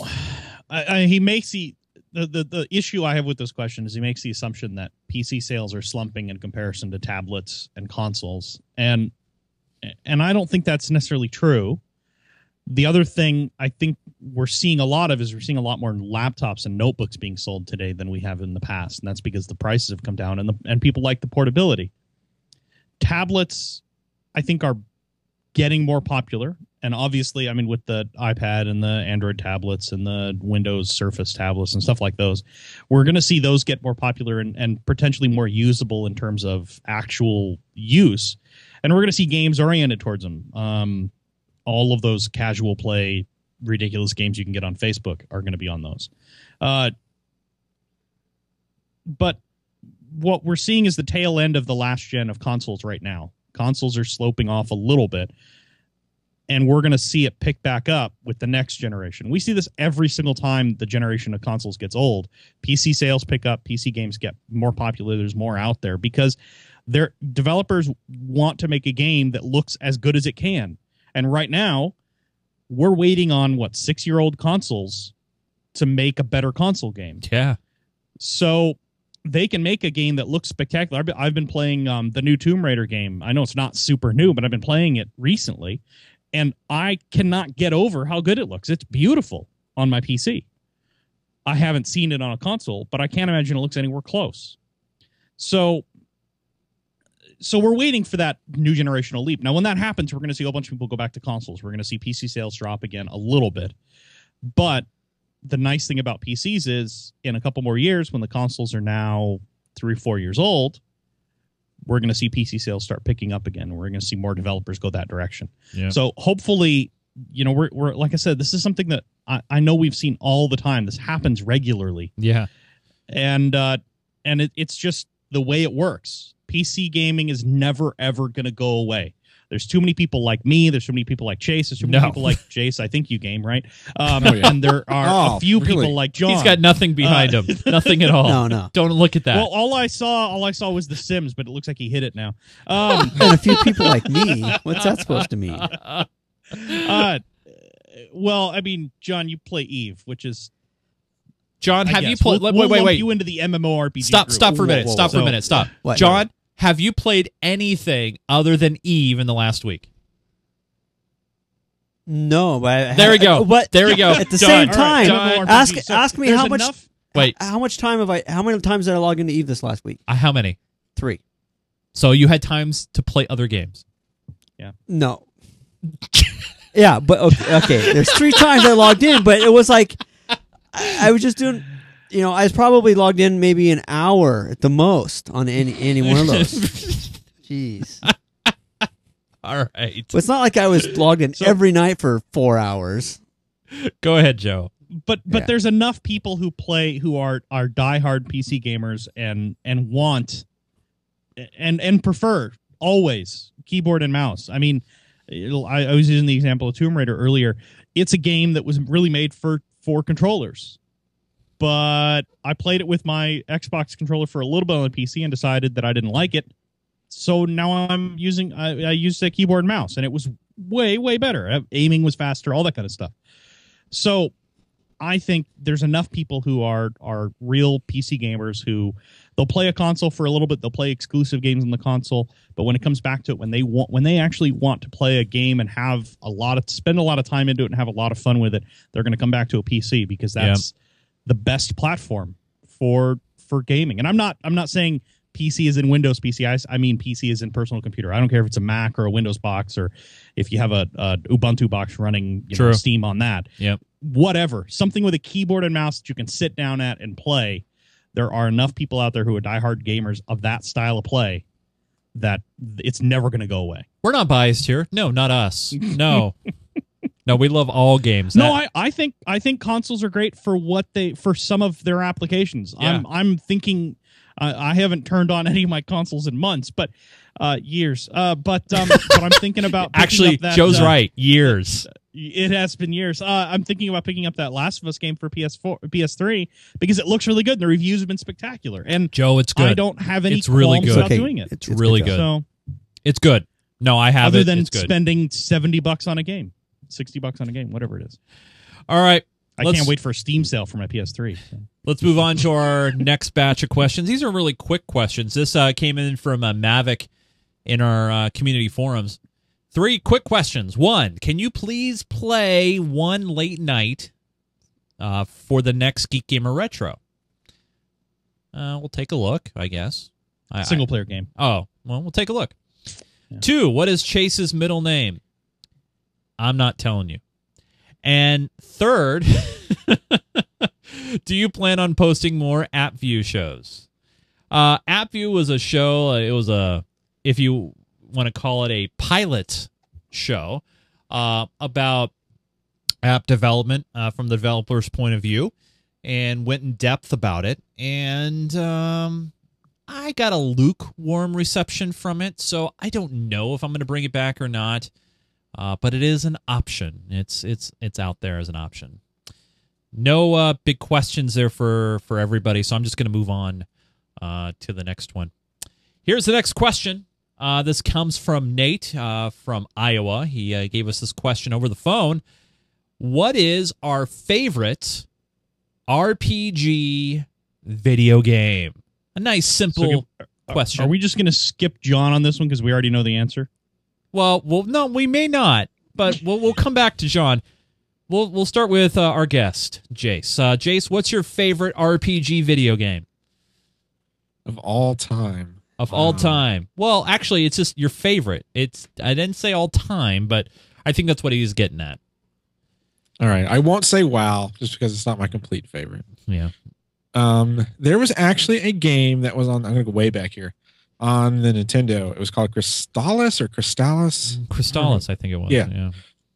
I, I, he makes the, the the the issue I have with this question is he makes the assumption that PC sales are slumping in comparison to tablets and consoles, and and I don't think that's necessarily true. The other thing I think we're seeing a lot of is we're seeing a lot more laptops and notebooks being sold today than we have in the past, and that's because the prices have come down and the and people like the portability. Tablets, I think, are getting more popular and obviously i mean with the ipad and the android tablets and the windows surface tablets and stuff like those we're going to see those get more popular and, and potentially more usable in terms of actual use. And we're going to see games oriented towards them um, all of those casual play ridiculous games you can get on facebook are going to be on those. Uh, but what we're seeing is the tail end of the last gen of consoles right now. Consoles are sloping off a little bit and we're going to see it pick back up with the next generation. We see this every single time the generation of consoles gets old. PC sales pick up, PC games get more popular, there's more out there because their developers want to make a game that looks as good as it can. And right now, we're waiting on what 6-year-old consoles to make a better console game. Yeah. So they can make a game that looks spectacular. I've been, playing um, the new Tomb Raider game. I know it's not super new, but I've been playing it recently, and I cannot get over how good it looks. It's beautiful on my PC. I haven't seen it on a console, but I can't imagine it looks anywhere close. So, so we're waiting for that new generational leap. Now, when that happens, we're going to see a bunch of people go back to consoles. We're going to see PC sales drop again a little bit, but the nice thing about PCs is in a couple more years, when the consoles are now three, four years old, we're going to see PC sales start picking up again. We're going to see more developers go that direction. Yeah. So hopefully, you know, we're we're like I said, this is something that I, I know we've seen all the time. This happens regularly, Yeah. and uh, and it, it's just the way it works. PC gaming is never ever going to go away. There's too many people like me. There's too many people like Chase. There's too many No. people like Jace. I think you game right, um, Oh, yeah. and there are Oh, a few really? people like John. He's got nothing behind Uh, him. Nothing at all. No, no. Don't look at that. Well, all I saw, all I saw was The Sims, but it looks like he hit it now. Um, And a few people like me. What's that supposed to mean? uh, well, I mean, John, you play Eve, which is John, have you played? We'll, wait, we'll wait, lump wait. You into the MMORPG. Stop, group. stop for a Whoa, minute. whoa, stop for a minute. Stop. What? John, have you played anything other than Eve in the last week? No, but I, There we go. But There we go. At the Done. same time, right, ask So ask me how much enough- Wait, how much time have I? How many times did I log into Eve this last week? uh, how many? Three. So you had times to play other games. Yeah. No. yeah, but okay, okay. There's three times I logged in, but it was like I, I was just doing. You know, I was probably logged in maybe an hour at the most on any any one of those. Jeez, All right. but it's not like I was logged in So- every night for four hours. Go ahead, Joe. but but Yeah. there's enough people who play who are are diehard PC gamers and and want and and prefer always keyboard and mouse. I mean, it'll- I, I was using the example of Tomb Raider earlier. It's a game that was really made for for controllers, but I played it with my Xbox controller for a little bit on the PC and decided that I didn't like it. So now I'm using I, I used a keyboard and mouse, and it was way way better. Uh, Aiming was faster, all that kind of stuff. So I think there's enough people who are are real PC gamers who they'll play a console for a little bit, they'll play exclusive games on the console, but when it comes back to it, when they want when they actually want to play a game and have a lot of spend a lot of time into it and have a lot of fun with it, they're going to come back to a PC because that's the best platform for for gaming. And I'm not I'm not saying PC is in Windows PC. i mean PC is in personal computer. I don't care if it's a Mac or a Windows box or if you have a, a Ubuntu box running you know, Steam on that. Yep. Whatever, something with a keyboard and mouse that you can sit down at and play. There are enough people out there who are diehard gamers of that style of play that it's never going to go away. We're not biased here. No, not us. No. no, we love all games. No, That- I, I think I think consoles are great for what they for some of their applications. I'm I'm thinking I I haven't turned on any of my consoles in months, but uh, years. Uh, but um, but I'm thinking about Actually, up that, Joe's uh, right. Years. It has been years. Uh, I'm thinking about picking up that Last of Us game for PS4, PS3 because it looks really good. and The reviews have been spectacular, and Joe, it's good. I don't have any It's really good. about Okay, doing it. It's, It's really good. So It's good. No, I have other it. than it's good. spending seventy bucks on a game, sixty bucks on a game, whatever it is. all right. I Let's- can't wait for a Steam sale for my PS3. so. Let's move on to our next batch of questions. These are really quick questions. This uh, came in from uh, Mavic in our uh, community forums. Three quick questions. One, can you please play one late night uh, for the next Geek Gamer Retro? Uh, we'll take a look, I guess. I, Single player game. I- oh, well, we'll take a look. Yeah. Two, what is Chase's middle name? I'm not telling you. And third, do you plan on posting more AppView shows? Uh, AppView was a show. uh, It was a, if you want to call it a pilot show, uh, about app development uh, from the developer's point of view, and went in depth about it. And um, I got a lukewarm reception from it, so I don't know if I'm going to bring it back or not. Uh, but it is an option. It's it's it's out there as an option. No uh, big questions there for for everybody, so I'm just going to move on uh, to the next one. Here's the next question. Uh, this comes from Nate uh, from Iowa. He uh, gave us this question over the phone. What is our favorite RPG video game? A nice, simple So, uh, question. Are we just going to skip John on this one because we already know the answer? Well, well, no, we may not, but we'll we'll come back to John. We'll we'll start with uh, our guest, Jace. Uh, Jace, what's your favorite RPG video game of all time. of all time? Well, actually, it's just your favorite. It's I didn't say all time, but I think that's what he's getting at. All right, I won't say WoW just because it's not my complete favorite. Yeah. Um, there was actually a game that was on. I'm gonna go way back here on the Nintendo. It was called Crystalis or Crystalis. Crystalis, I think it was. Yeah. yeah.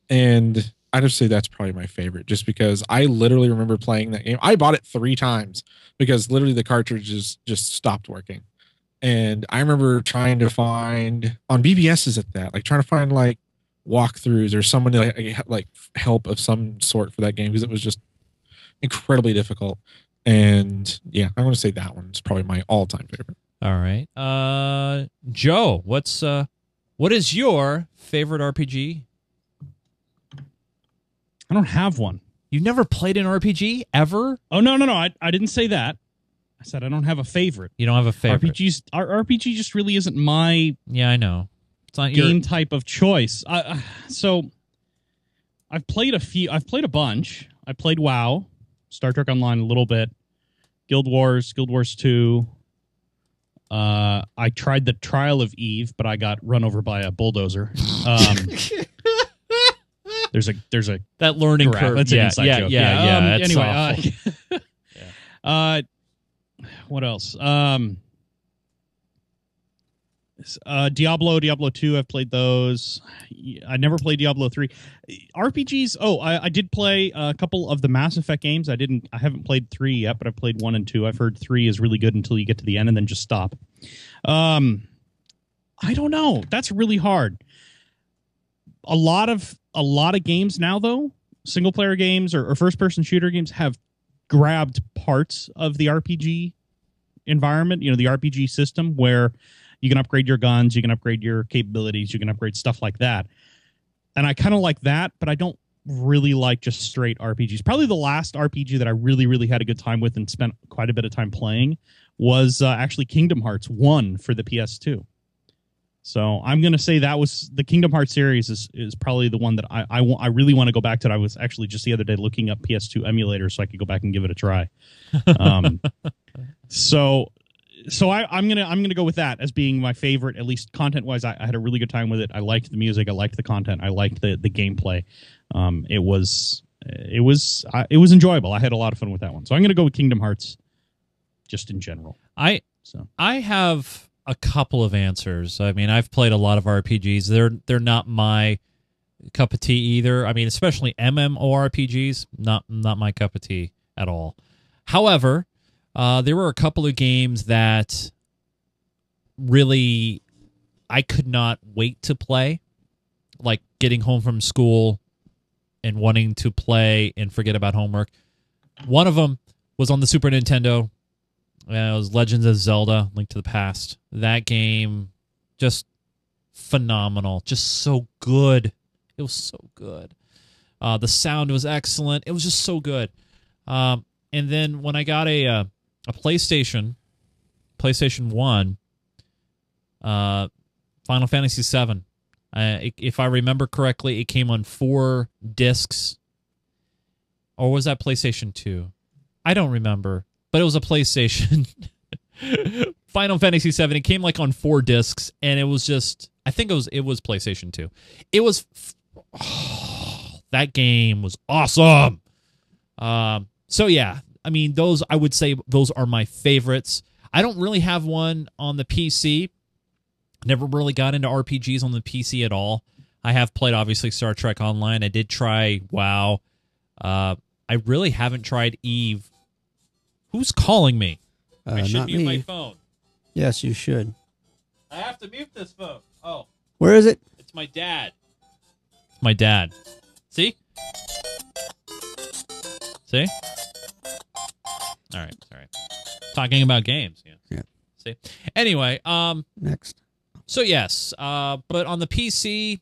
and I just say that's probably my favorite, just because I literally remember playing that game. I bought it three times because literally the cartridges just stopped working, and I remember trying to find on BBSs at that, like trying to find like walkthroughs or someone to like, like help of some sort for that game because it was just incredibly difficult. And yeah, I'm going to say that one's probably my all-time favorite. All right. Uh Joe, what's uh what is your favorite RPG? I don't have one. You've never played an RPG ever? Oh no, no, no. I, I didn't say that. I said I don't have a favorite. You don't have a favorite. RPGs our RPG just really isn't my Yeah, I know. It's not your game type of choice. I, uh, so I've played a few. I've played a bunch. I played WoW, Star Trek Online a little bit, Guild Wars, Guild Wars Two. Uh, I tried the Trial of Eve, but I got run over by a bulldozer. Um, there's a there's a that learning Correct. curve. That's an yeah, inside yeah, joke. yeah, yeah. Um, anyway, awful. uh, uh, what else? Um, uh, Diablo, Diablo two. I've played those. I never played Diablo three. RPGs. Oh, I, I did play a couple of the Mass Effect games. I didn't. I haven't played three yet, but I've played one and two. I've heard three is really good until you get to the end and then just stop. Um, I don't know. That's really hard. A lot of a lot of games now, though, single player games or, or first person shooter games have grabbed parts of the RPG environment. You know, the RPG system where you can upgrade your guns, you can upgrade your capabilities, you can upgrade stuff like that. And I kind of like that, but I don't really like just straight RPGs. Probably the last RPG that I really, really had a good time with and spent quite a bit of time playing was uh, actually Kingdom Hearts 1 for the PS2. So I'm going to say that was the Kingdom Hearts series is, is probably the one that I, I, wa- I really want to go back to. I was actually just the other day looking up PS2 emulators so I could go back and give it a try. Um, so so I, I'm gonna I'm gonna go with that as being my favorite, at least content wise. I, I had a really good time with it. I liked the music, I liked the content, I liked the the gameplay. Um, it was it was it was enjoyable. I had a lot of fun with that one. So I'm gonna go with Kingdom Hearts, just in general. I So I have a couple of answers. I mean, I've played a lot of RPGs. They're they're not my cup of tea either. I mean, especially MMORPGs, not not my cup of tea at all. However, uh, there were a couple of games that really I could not wait to play, like getting home from school and wanting to play and forget about homework. One of them was on the Super Nintendo. Uh, it was Legends of Zelda: Link to the Past. That game, just phenomenal, just so good. It was so good. Uh, the sound was excellent. It was just so good. Um, and then when I got a uh, a PlayStation, PlayStation One, uh, Final Fantasy VII. Uh, if I remember correctly, it came on four discs, or was that PlayStation Two? I don't remember, but it was a PlayStation. Final Fantasy VII. It came like on four discs, and it was just. I think it was it was PlayStation Two. It was. that game was awesome. Um. So yeah, I mean those. I would say those are my favorites. I don't really have one on the PC. Never really got into RPGs on the PC at all. I have played obviously Star Trek Online. I did try WoW. Uh, I really haven't tried Eve. Who's calling me? Uh, I should mute me. my phone. Yes, you should. I have to mute this phone. Oh, Where is it? it's my dad. It's my dad. See? See? All right, all right. Talking about games. Yeah. Yeah. See? Anyway, um, Next. so yes, uh, but on the PC,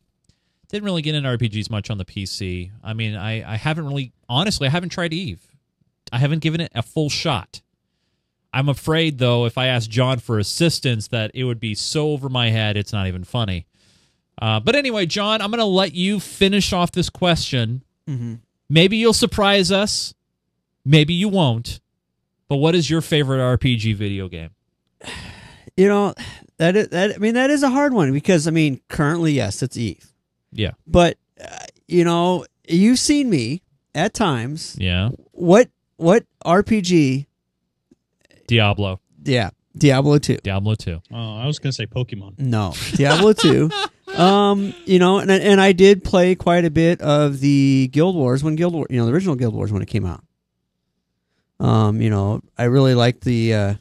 didn't really get into RPGs much on the PC. I mean, I, I haven't really, honestly, I haven't tried Eve. I haven't given it a full shot. I'm afraid, though, if I ask John for assistance, that it would be so over my head, it's not even funny. Uh, but anyway, John, I'm going to let you finish off this question. Mm-hmm. Maybe you'll surprise us. Maybe you won't. But what is your favorite RPG video game? You know that is, that I mean that is a hard one because I mean currently yes it's Eve, Yeah. but uh, you know you've seen me at times. Yeah. What what RPG? Diablo. Yeah, Diablo two. Diablo 2. Oh, I was gonna say Pokemon. No, Diablo two. Um, you know, and and I did play quite a bit of the Guild Wars when Guild War, you know, the original Guild Wars when it came out. Um, you know, I really liked the, uh,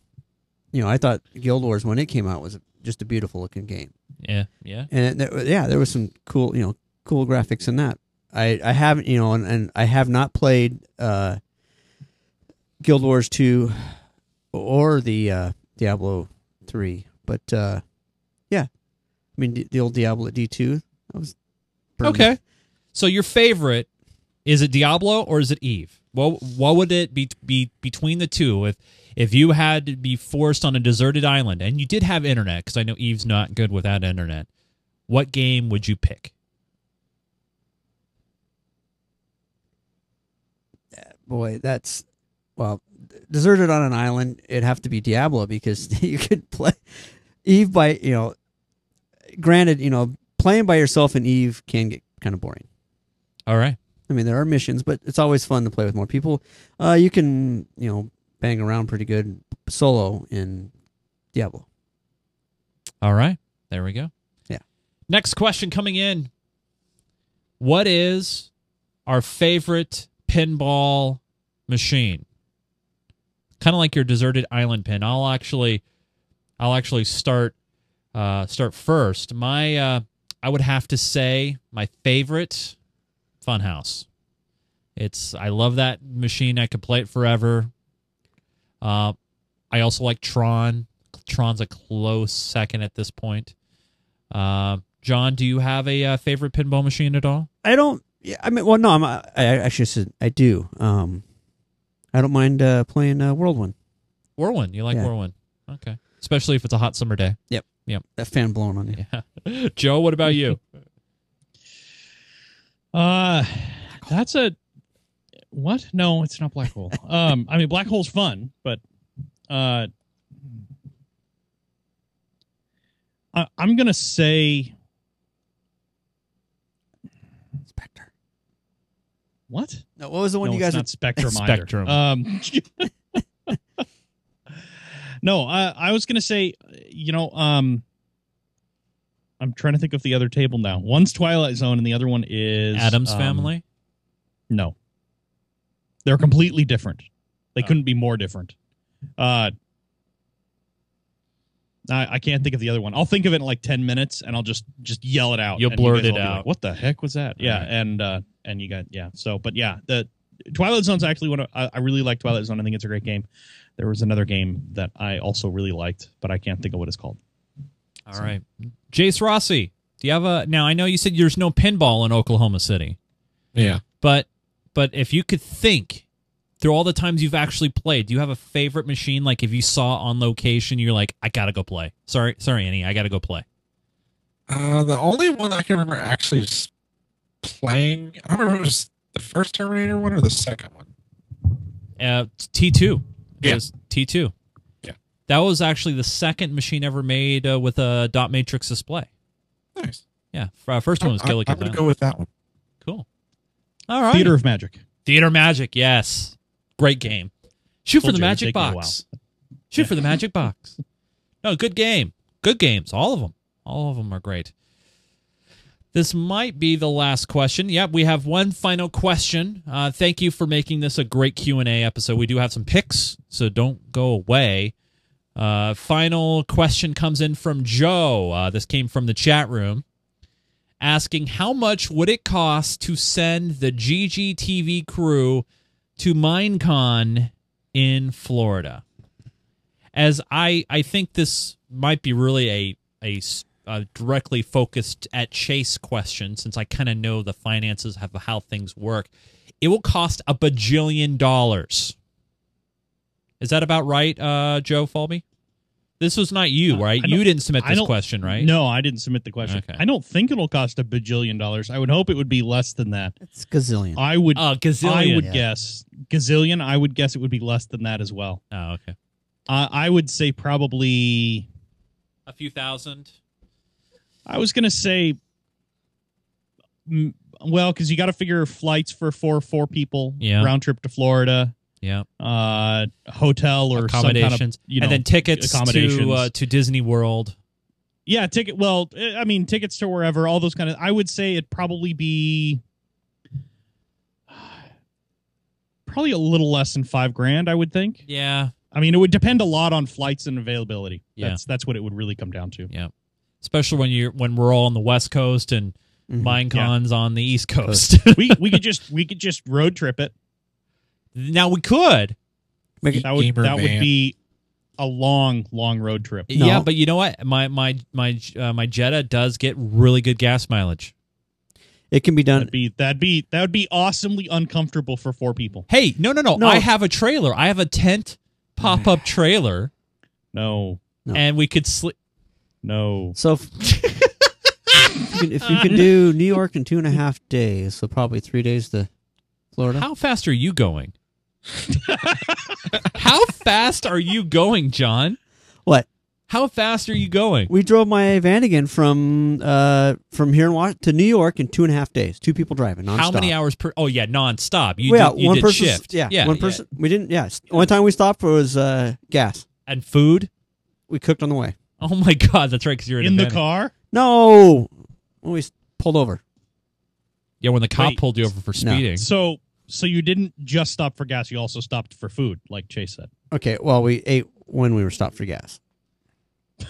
you know, I thought Guild Wars when it came out was just a beautiful looking game, Yeah, yeah. and it, there, yeah, there was some cool, you know, cool graphics in that. I I haven't, you know, and, and I have not played uh, Guild Wars two or the uh, Diablo three, but uh, yeah, I mean the, the old Diablo D two. That was pretty Okay. So your favorite is it Diablo or is it Eve? What what would it be be between the two if if you had to be forced on a deserted island and you did have internet because I know Eve's not good without internet. What game would you pick? boy, that's well, deserted on an island. It'd have to be Diablo because you could play Eve by you know. Granted, you know, playing by yourself in Eve can get kind of boring. All right. I mean, there are missions, but it's always fun to play with more people. Uh, you can, you know, bang around pretty good solo in Diablo. All right. There we go. Yeah. Next question coming in. What is our favorite pinball machine? Kind of like your deserted island pin. I'll actually I'll actually start uh start first. My uh I would have to say my favorite Funhouse. It's I love that machine. I could play it forever. Uh I also like Tron. Tron's a close second at this point. Uh, John, do you have a uh, favorite pinball machine at all? I don't. Yeah, I mean, well, no, I'm. I, I actually said I do. Um, I don't mind uh, playing uh, Whirlwind. Whirlwind. You like Yeah. Whirlwind? Okay. Especially if it's a hot summer day. Yep. Yep. That fan blowing on you. Yeah. Joe, what about you? Uh, that's a what? No, it's not black hole. um, I mean, black hole's fun, but uh, I, I'm gonna say Spectre. what? No, what was the one no, you guys? it's not Spectrum. Spectrum. Um, no, I, I was gonna say, you know, um, I'm trying to think of the other table now. One's Twilight Zone, and the other one is Addams um, family? No, they're completely different. They Oh. couldn't be more different. Uh, I, I can't think of the other one. I'll think of it in like ten minutes, and I'll just just yell it out. You'll and you blurt it be like, out. what the heck was that? Yeah, Right. and uh, and you got yeah. So, but yeah, the Twilight Zone's actually one. Of, I, I really like Twilight Zone. I think it's a great game. There was another game that I also really liked, but I can't think of what it's called. All right. Jace Rossi, do you have a. Now, I know you said there's no pinball in Oklahoma City, Yeah. but but if you could think through all the times you've actually played, do you have a favorite machine? Like if you saw on location, you're like, I gotta go play. Sorry, sorry, Annie, I gotta go play. Uh, the only one I can remember actually playing, I don't remember if it was the first Terminator one or the second one. Uh, T2. Yes, Yeah. T2. Yeah. That was actually the second machine ever made uh, with a dot matrix display. Nice. Yeah. F- uh, first one was I- Gilligan. I'm going to go with that one. Cool. All right. Theater of Magic. Theater Magic. Yes. Great game. Shoot for the you magic take me a box. Shoot for the magic box. No, good game. Good games. All of them. All of them are great. This might be the last question. Yep, we have one final question. Uh, thank you for making this a great Q and A episode. We do have some picks, so don't go away. Uh, final question comes in from Joe. Uh, this came from the chat room, asking how much would it cost to send the GGTV crew to MineCon in Florida? As I, I think this might be really a uh, directly focused at Chase question, since I kind of know the finances of how things work. It will cost a bajillion dollars. Is that about right, uh, Joe Falby? This was not you, Uh, right? I You didn't submit this question, right? No, I didn't submit the question. Okay. I don't think it'll cost a bajillion dollars. I would hope it would be less than that. It's gazillion. I would. Uh, gazillion. I would Yeah. guess gazillion. I would guess it would be less than that as well. Oh, okay. Uh, I would say probably. A few thousand. I was gonna say. Well, because you got to figure flights for four four people, Yeah. round trip to Florida, Yeah. uh, hotel or some kind of, accommodations, you know, and then tickets to uh, to Disney World. Yeah, ticket. Well, eh, I mean, tickets to wherever, all those kind of. I would say it'd probably be probably a little less than five grand. I would think. Yeah, I mean, it would depend a lot on flights and availability. Yeah. That's that's what it would really come down to. Yeah. Especially when you're when we're all on the West Coast and Mhm. Minecon's on the East Coast. we we could just we could just road trip it. Now we could. Make That would that would be a long long road trip. No. Yeah, but you know what? My my my uh, my Jetta does get really good gas mileage. It can be done. That'd be that'd be that would be awesomely uncomfortable for four people. Hey, no, no, no. No. I have a trailer. I have a tent pop up trailer, No, No. and we could sleep. no. So if, if, you can, if you can do New York in two and a half days, so probably three days to Florida. How fast are you going? How fast are you going, John? What? How fast are you going? We drove my van again from uh from here in Was- to New York in two and a half days. Two people driving nonstop. How many hours per? Oh yeah, nonstop. You Well, did, yeah, you one did person. shift. Yeah, yeah, one yeah. person. We didn't. Yeah, only time we stopped was uh gas. and food. We cooked on the way. Oh my god, that's right. Because you're in, In the car? No, when we pulled over. Yeah, when the cop Wait. pulled you over for No. speeding. So so you didn't just stop for gas, you also stopped for food, like Chase said. Okay, well we ate when we were stopped for gas.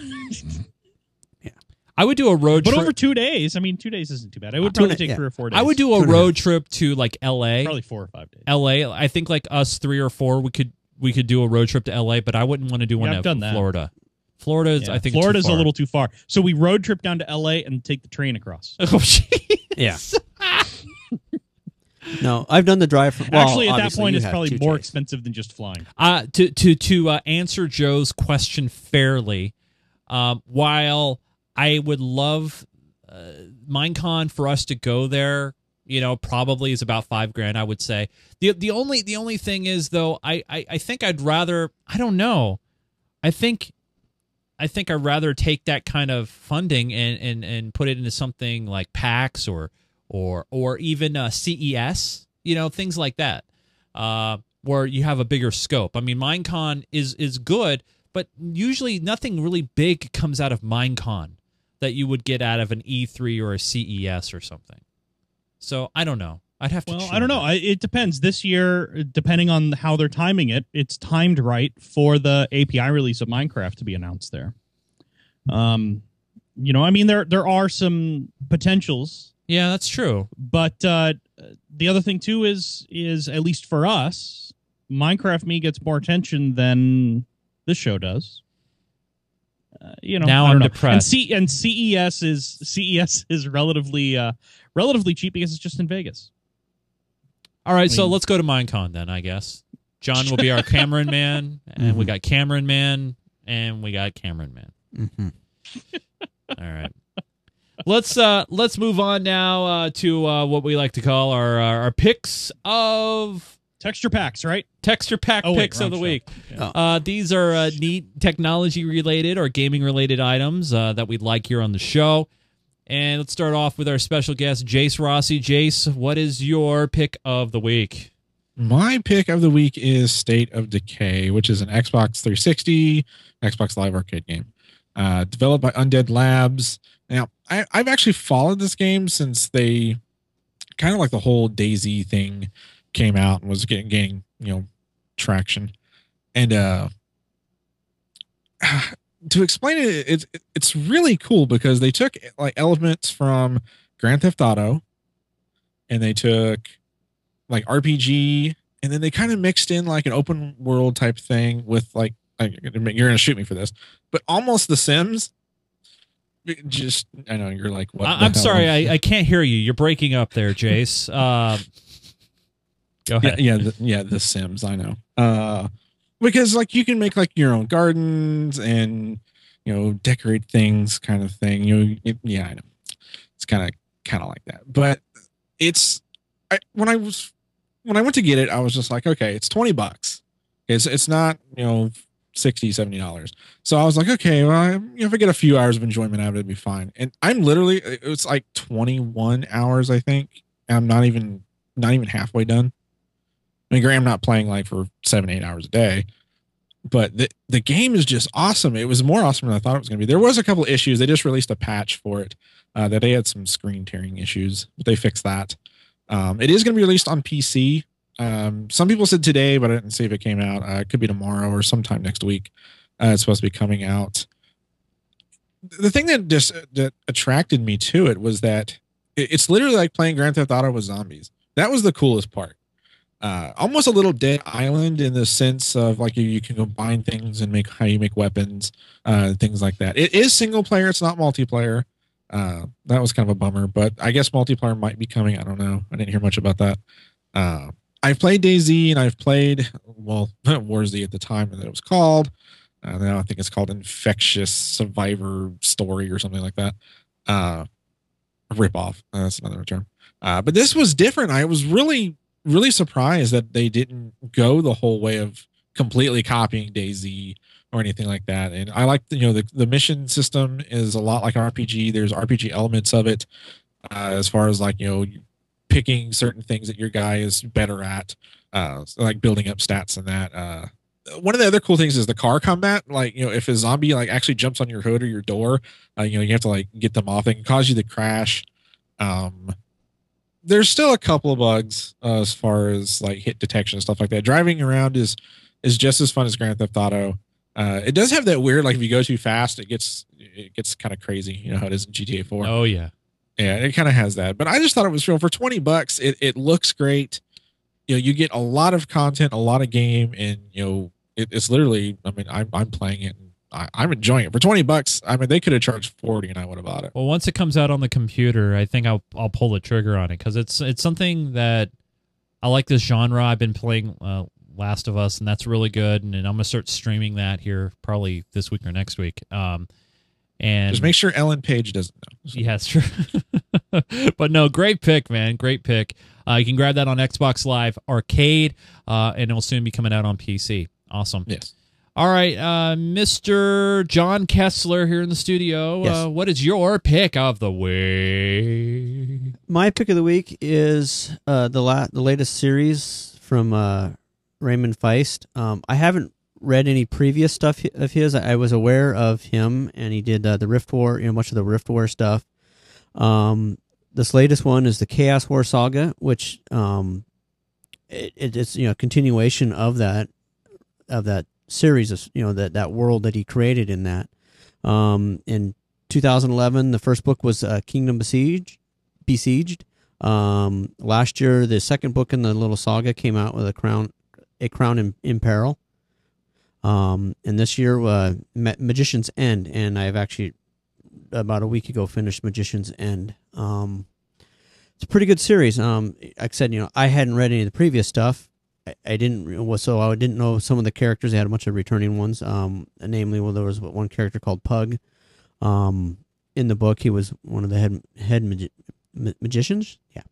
Yeah. I would do a road But trip. But over two days, I mean, two days isn't too bad. It would probably take yeah. three or four days. I would do a road trip to like L.A. probably four or five days. L.A. I think like us three or four, we could we could do a road trip to L.A. But I wouldn't want to do one Yeah, I've done that. Florida. Florida is, Yeah, I think, Florida's too a little too far. So we road trip down to LA and take the train across. Oh, jeez. Yeah. No, I've done the drive. For, well, Actually, at that point, it's probably more J's. expensive than just flying. Uh, to to to uh, answer Joe's question fairly, um, while I would love uh, Minecon for us to go there, you know, probably is about five grand. I would say the the only the only thing is though, I I, I think I'd rather I don't know, I think. I think I'd rather take that kind of funding and, and, and put it into something like PAX or or or even uh, CES, you know, things like that. Uh, where you have a bigger scope. I mean, Minecon is is good, but usually nothing really big comes out of Minecon that you would get out of an E3 or a CES or something. So I don't know. I'd have to. Well, I don't know. I, it depends. This year, depending on how they're timing it, it's timed right for the API release of Minecraft to be announced there. Um, you know, I mean, there there are some potentials, Yeah, that's true. but uh, the other thing too is is at least for us, Minecraft Me gets more attention than this show does. Uh, you know, Now I don't I'm know. depressed. And, C- and CES is CES is relatively uh, relatively cheap because it's just in Vegas. All right, so mean- let's go to Minecon then. I guess John will be our Cameron man, and we Mhm. got Cameron man, and we got Cameron man. Mhm. All right. Let's uh let's move on now uh, to uh, what we like to call our our, our picks of Texture packs, right? texture pack Oh, wait, picks of the show. week. Oh. Uh, these are uh, neat technology related or gaming related items uh, that we'd like here on the show. And let's start off with our special guest, Jace Rossi. Jace, what is your pick of the week? My pick of the week is State of Decay, which is an Xbox 360, Xbox Live Arcade game, uh, developed by Undead Labs. Now, I, I've actually followed this game since they kind of like the whole DayZ thing came out and was getting gaining, you know, traction. And uh, to explain it, it's it's really cool because they took like elements from Grand Theft Auto, and they took like RPG, and then they kind of mixed in like an open world type thing with like, like you're gonna shoot me for this, but almost The Sims. Just I know you're like what? I, I'm hell? sorry, I, I can't hear you. You're breaking up there, Jace. Uh, go yeah, ahead. yeah, the, yeah, The Sims. I know. Uh, because like you can make like your own gardens and you know decorate things, kind of thing. You know, it, yeah, I know. It's kind of kind of like that, but it's I when I was when I went to get it, I was just like, okay, it's twenty bucks. It's it's not you know 60 70 dollars so i was like okay well if i get a few hours of enjoyment out of it it'd be fine and i'm literally it was like 21 hours i think and i'm not even not even halfway done I mean, Graham not playing like for seven, eight hours a day, but the the game is just awesome. It was more awesome than I thought it was going to be. There was a couple issues. They just released a patch for it uh, that they had some screen tearing issues, but they fixed that. Um, it is going to be released on PC. Um, some people said today, but I didn't see if it came out. Uh, it could be tomorrow or sometime next week. Uh, it's supposed to be coming out. The thing that just that attracted me to it was that it's literally like playing Grand Theft Auto with zombies. That was the coolest part. Uh, almost a little Dead Island in the sense of like you, you can combine things and make how you make weapons, uh, things like that. It is single player; it's not multiplayer. Uh, that was kind of a bummer, but I guess multiplayer might be coming. I don't know. I didn't hear much about that. Uh, I've played DayZ and I've played well War Z at the time that it was called. Uh, now I think it's called Infectious Survivor Story or something like that. Uh, rip off. that's another term. Uh, but this was different. I was really, really surprised that they didn't go the whole way of completely copying DayZ or anything like that. And I like, you know, the, the mission system is a lot like RPG. There's RPG elements of it uh, as far as like, you know, picking certain things that your guy is better at, uh, like building up stats and that. Uh, one of the other cool things is the car combat. Like, you know, if a zombie like actually jumps on your hood or your door, uh, you know, you have to like get them off. They can cause you to crash. Um, there's still a couple of bugs uh, as far as like hit detection and stuff like that. Driving around is is just as fun as Grand Theft Auto. Uh, it does have that weird like if you go too fast, it gets it gets kind of crazy. You know how it is in GTA 4. Oh yeah. Yeah, it kind of has that. But I just thought it was real for 20 bucks. It it looks great. You know, you get a lot of content, a lot of game, and you know, it, it's literally. I mean, I'm I'm playing it. And I, I'm enjoying it for 20 bucks. I mean, they could have charged 40, and I would have bought it. Well, once it comes out on the computer, I think I'll I'll pull the trigger on it because it's it's something that I like this genre. I've been playing uh, Last of Us, and that's really good. And, and I'm gonna start streaming that here probably this week or next week. Um, and Just make sure Ellen Page doesn't know. Yeah, it's true. but no, great pick, man. Great pick. Uh, you can grab that on Xbox Live Arcade, uh, and it'll soon be coming out on PC. Awesome. Yes. All right, uh, Mr. John Kessler here in the studio. Yes. Uh, what is your pick of the week? My pick of the week is uh, the la- the latest series from uh, Raymond Feist. Um, I haven't read any previous stuff of his. I, was aware of him, and he did uh, the Rift War, you know, much of the Rift War stuff. Um, this latest one is the Chaos War Saga, which um, it, it, it's you know continuation of that of that series of you know that that world that he created in that. Um, in 2011, the first book was uh, Kingdom Besieged. Besieged. Um, last year, the second book in the little saga came out with a crown, a crown in, in peril. Um, and this year, uh, Ma- Magician's End, and I've actually about a week ago finished Magician's End. Um, it's a pretty good series. Um, like I said, you know, I hadn't read any of the previous stuff. I, I didn't, so I didn't know some of the characters. They had a bunch of returning ones. Um, namely, well, there was one character called Pug. Um, in the book, he was one of the head head magi- ma- magicians. Yeah.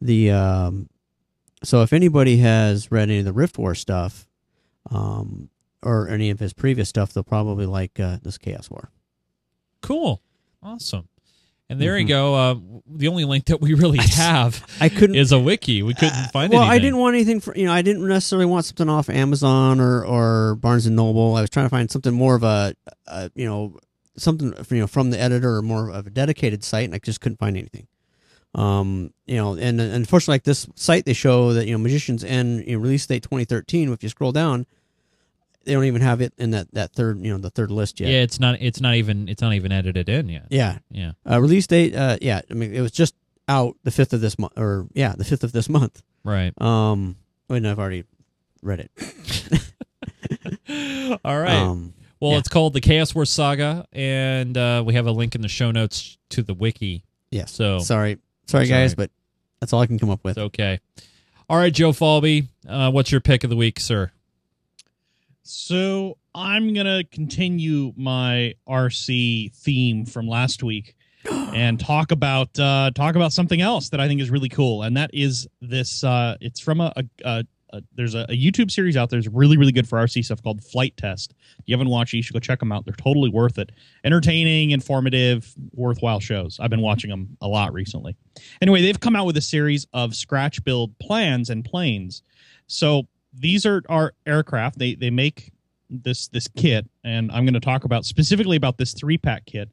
The um, so if anybody has read any of the Rift War stuff, um, or any of his previous stuff, they'll probably like uh, this Chaos War. Cool. Awesome. And there you Mhm. go. Uh, the only link that we really have I couldn't. is a wiki. We couldn't find well, anything. I didn't want anything for you know. I didn't necessarily want something off Amazon or or Barnes and Noble. I was trying to find something more of a, a you know something you know from the editor or more of a dedicated site, and I just couldn't find anything. Um, you know, and, and unfortunately, like this site, they show that you know Magicians End you know, release date 2013. If you scroll down, they don't even have it in that that third you know the third list yet. Yeah, it's not. It's not even. It's not even edited in yet. Yeah. Yeah. Uh, release date. Uh, yeah. I mean, it was just out the fifth of this month, or yeah, the fifth of this month. Right. Um, wait, no, I've already read it. All right. Um, well, yeah. it's called the Chaos War Saga, and uh, we have a link in the show notes to the wiki. Yeah. So sorry, sorry That's guys, but that's all I can come up with. it's okay. All right, Joe Falbey, uh, what's your pick of the week, sir? So I'm gonna continue my RC theme from last week and talk about uh, talk about something else that I think is really cool, and that is this. Uh, it's from a, a, a, a there's a, a YouTube series out there. that's really really good for RC stuff called Flite Test. If you haven't watched it, you should go check them out. They're totally worth it. Entertaining, informative, worthwhile shows. I've been watching them a lot recently. Anyway, they've come out with a series of scratch build plans and planes. So these are our aircraft. They they make this this kit, and I'm going to talk about specifically about this three pack kit.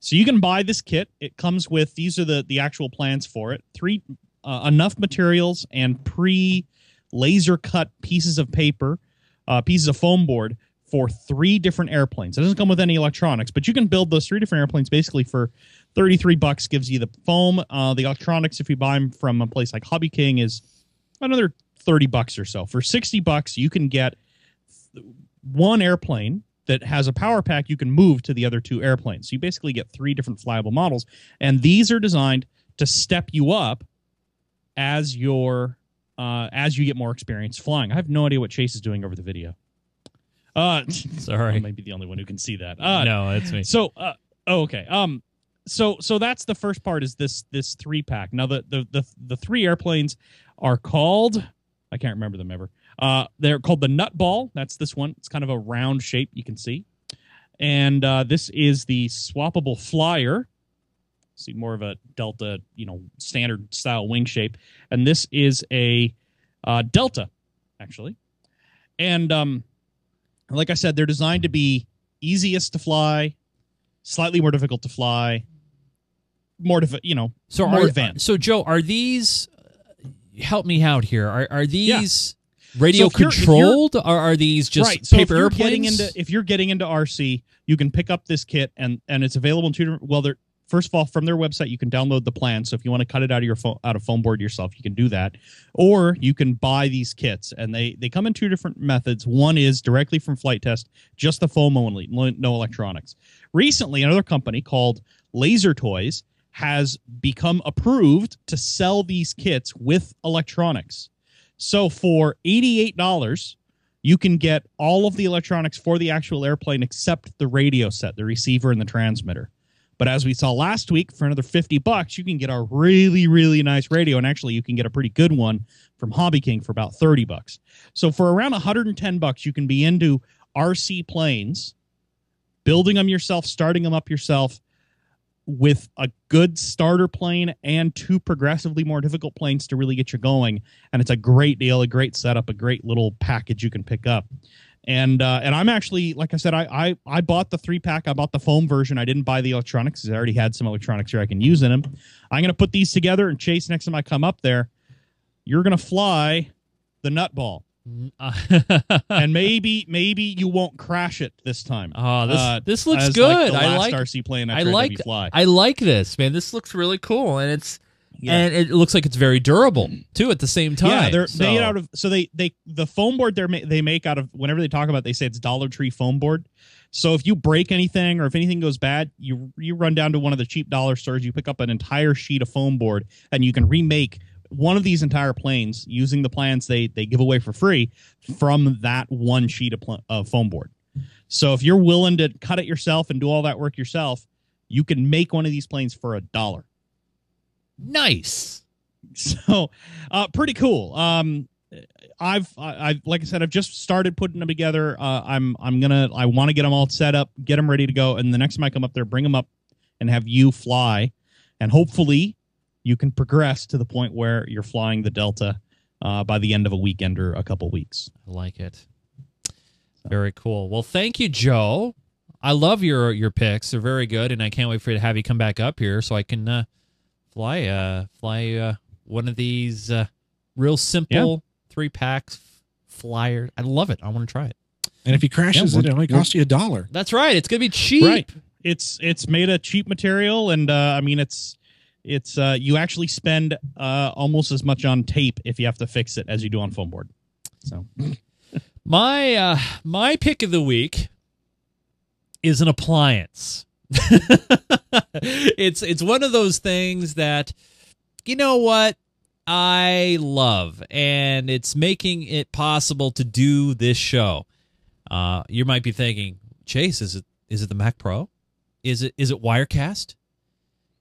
So you can buy this kit. It comes with these are the the actual plans for it. Three uh, enough materials and pre laser cut pieces of paper, uh, pieces of foam board for three different airplanes. It doesn't come with any electronics, but you can build those three different airplanes basically for 33 bucks. Gives you the foam, uh, the electronics. If you buy them from a place like Hobby King, is another 30 bucks or so. For 60 bucks, you can get one airplane that has a power pack you can move to the other two airplanes. So you basically get three different flyable models, and these are designed to step you up as your uh, as you get more experience flying. I have no idea what Chase is doing over the video. Uh, Sorry. I might be the only one who can see that. Uh, no, it's me. so, uh, oh, okay. Um, so so that's the first part is this this three pack. Now the the the the three airplanes are called I can't remember them ever. Uh, they're called the Nutball. That's this one. It's kind of a round shape you can see, and uh, this is the swappable flyer. See more of a Delta, you know, standard style wing shape, and this is a uh, Delta, actually, and um, like I said, they're designed to be easiest to fly, slightly more difficult to fly, more diffi- you know, So more are, advanced. So Joe, are these? Help me out here. Are are these radio So if you're- controlled, or are these just right. So paper if you're airplanes? getting into if you're getting into RC, you can pick up this kit and and it's available in two different. Well, they're first of all from their website you can download the plan. So if you want to cut it out of your phone out of foam board yourself, you can do that, or you can buy these kits and they they come in two different methods. One is directly from Flite Test, just the foam only, no electronics. Recently, another company called Laser Toys has become approved to sell these kits with electronics. So for $88, you can get all of the electronics for the actual airplane except the radio set, the receiver and the transmitter. But as we saw last week, for another 50 bucks, you can get a really, really nice radio. And actually, you can get a pretty good one from Hobby King for about 30 bucks. So for around 110 bucks, you can be into RC planes, building them yourself, starting them up yourself with a good starter plane and two progressively more difficult planes to really get you going. And it's a great deal, a great setup, a great little package you can pick up. And uh, and I'm actually, like I said, I, I I bought the three pack. I bought the foam version. I didn't buy the electronics because I already had some electronics here I can use in them. I'm gonna put these together and chase next time I come up there. You're gonna fly the nut ball, mm, uh, and maybe maybe you won't crash it this time. oh, this Uh, this looks good. Like I like RC plane I, like. I like this man. This looks really cool, and it's Yeah. and it looks like it's very durable too. At the same time, Yeah, they're So- made out of so they they the foam board they they make out of whenever they talk about it, they say it's Dollar Tree foam board. So if you break anything or if anything goes bad, you you run down to one of the cheap dollar stores, you pick up an entire sheet of foam board, and you can remake one of these entire planes using the plans they they give away for free from that one sheet of, pl- of foam board. So if you're willing to cut it yourself and do all that work yourself, you can make one of these planes for a dollar. nice. so uh pretty cool um i've I, i've like i said i've just started putting them together uh i'm i'm gonna i want to get them all set up get them ready to go and the next time i come up there bring them up and have you fly and hopefully you can progress to the point where you're flying the delta uh by the end of a weekend or a couple weeks I like it. Very cool. Well, thank you, Joe. I love your your picks. They're very good, and I can't wait for you to have you come back up here so I can uh, fly uh fly uh, one of these uh, real simple three packs flyer. I love it. I want to try it. And if he crashes Yeah, it, it only costs you a dollar. That's right. It's gonna be cheap. right it's it's made of cheap material and uh i mean it's it's uh you actually spend uh almost as much on tape if you have to fix it as you do on foam board so My uh my pick of the week is an appliance. it's it's one of those things that you know what I love and it's making it possible to do this show. Uh you might be thinking, "Chase, is it is it the Mac Pro? Is it is it Wirecast?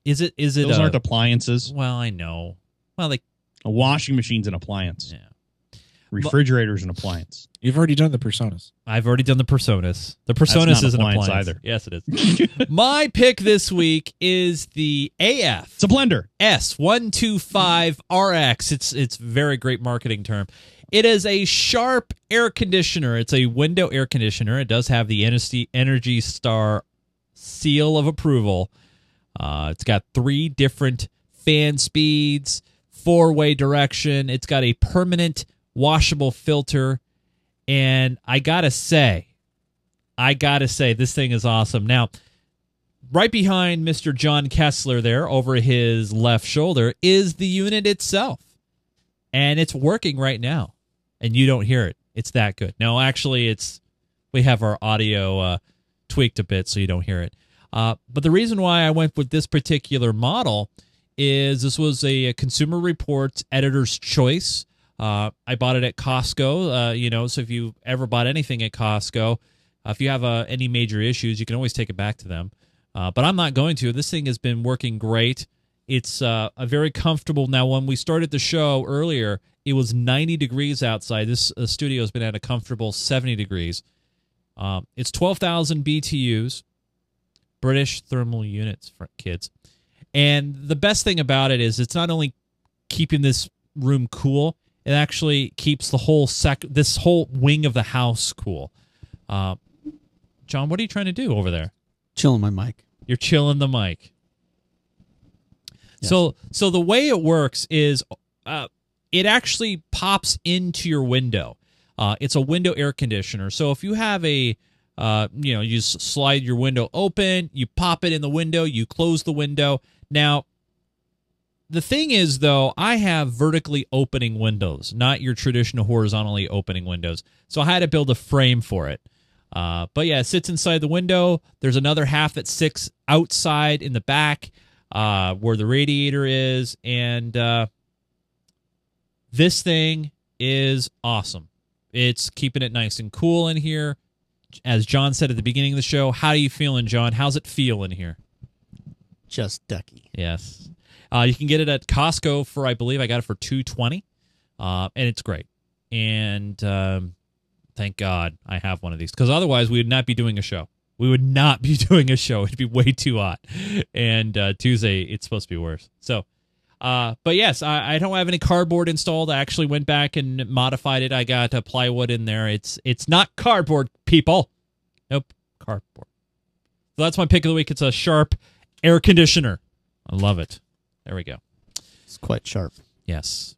Is it is it those uh, aren't appliances Well, I know. Well, like a washing machine's an appliance yeah. refrigerator's an appliance You've already done the personas. I've already done the Personas. The not Personas an is an appliance appliance either. Yes, it is. My pick this week is the AF it's a blender S125RX. It's it's very great marketing term. It is a Sharp air conditioner. It's a window air conditioner. It does have the Energy Energy Star seal of approval. Uh, it's got three different fan speeds, four way direction. It's got a permanent washable filter. And I got to say, I got to say, this thing is awesome. Now, right behind Mr. John Kessler there over his left shoulder is the unit itself. And it's working right now. And you don't hear it. It's that good. No, actually, it's we have our audio uh, tweaked a bit so you don't hear it. Uh, but the reason why I went with this particular model is this was a, Consumer Reports editor's choice. Uh, I bought it at Costco. Uh, you know, so if you ever bought anything at Costco, uh, if you have uh, any major issues, you can always take it back to them. Uh, but I'm not going to. This thing has been working great. It's a very comfortable. Now, when we started the show earlier, it was 90 degrees outside. This studio has been at a comfortable 70 degrees. Um, it's 12,000 BTUs, British thermal units for kids. And the best thing about it is it's not only keeping this room cool, it actually keeps the whole sec this whole wing of the house cool. Uh, John, what are you trying to do over there? Chilling my mic. You're chilling the mic. So so the way it works is uh, it actually pops into your window. Uh, it's a window air conditioner. So if you have a uh, you know, you slide your window open, you pop it in the window, you close the window. Now, the thing is, though, I have vertically opening windows, not your traditional horizontally opening windows. So I had to build a frame for it. Uh, but yeah, it sits inside the window. There's another half that sits outside in the back uh, where the radiator is. And uh, this thing is awesome. It's keeping it nice and cool in here. As John said at the beginning of the show, how are you feeling, John? How's it feel in here? Just ducky. Yes. Uh, you can get it at Costco for I believe I got it for two twenty, uh, and it's great. And um, thank God I have one of these because otherwise we would not be doing a show. We would not be doing a show. It'd be way too hot. And uh, Tuesday it's supposed to be worse. So, uh, but yes, I, I don't have any cardboard installed. I actually went back and modified it. I got uh, plywood in there. It's it's not cardboard, people. Nope, cardboard. So that's my pick of the week. It's a Sharp air conditioner. I love it. There we go. It's quite sharp. Yes.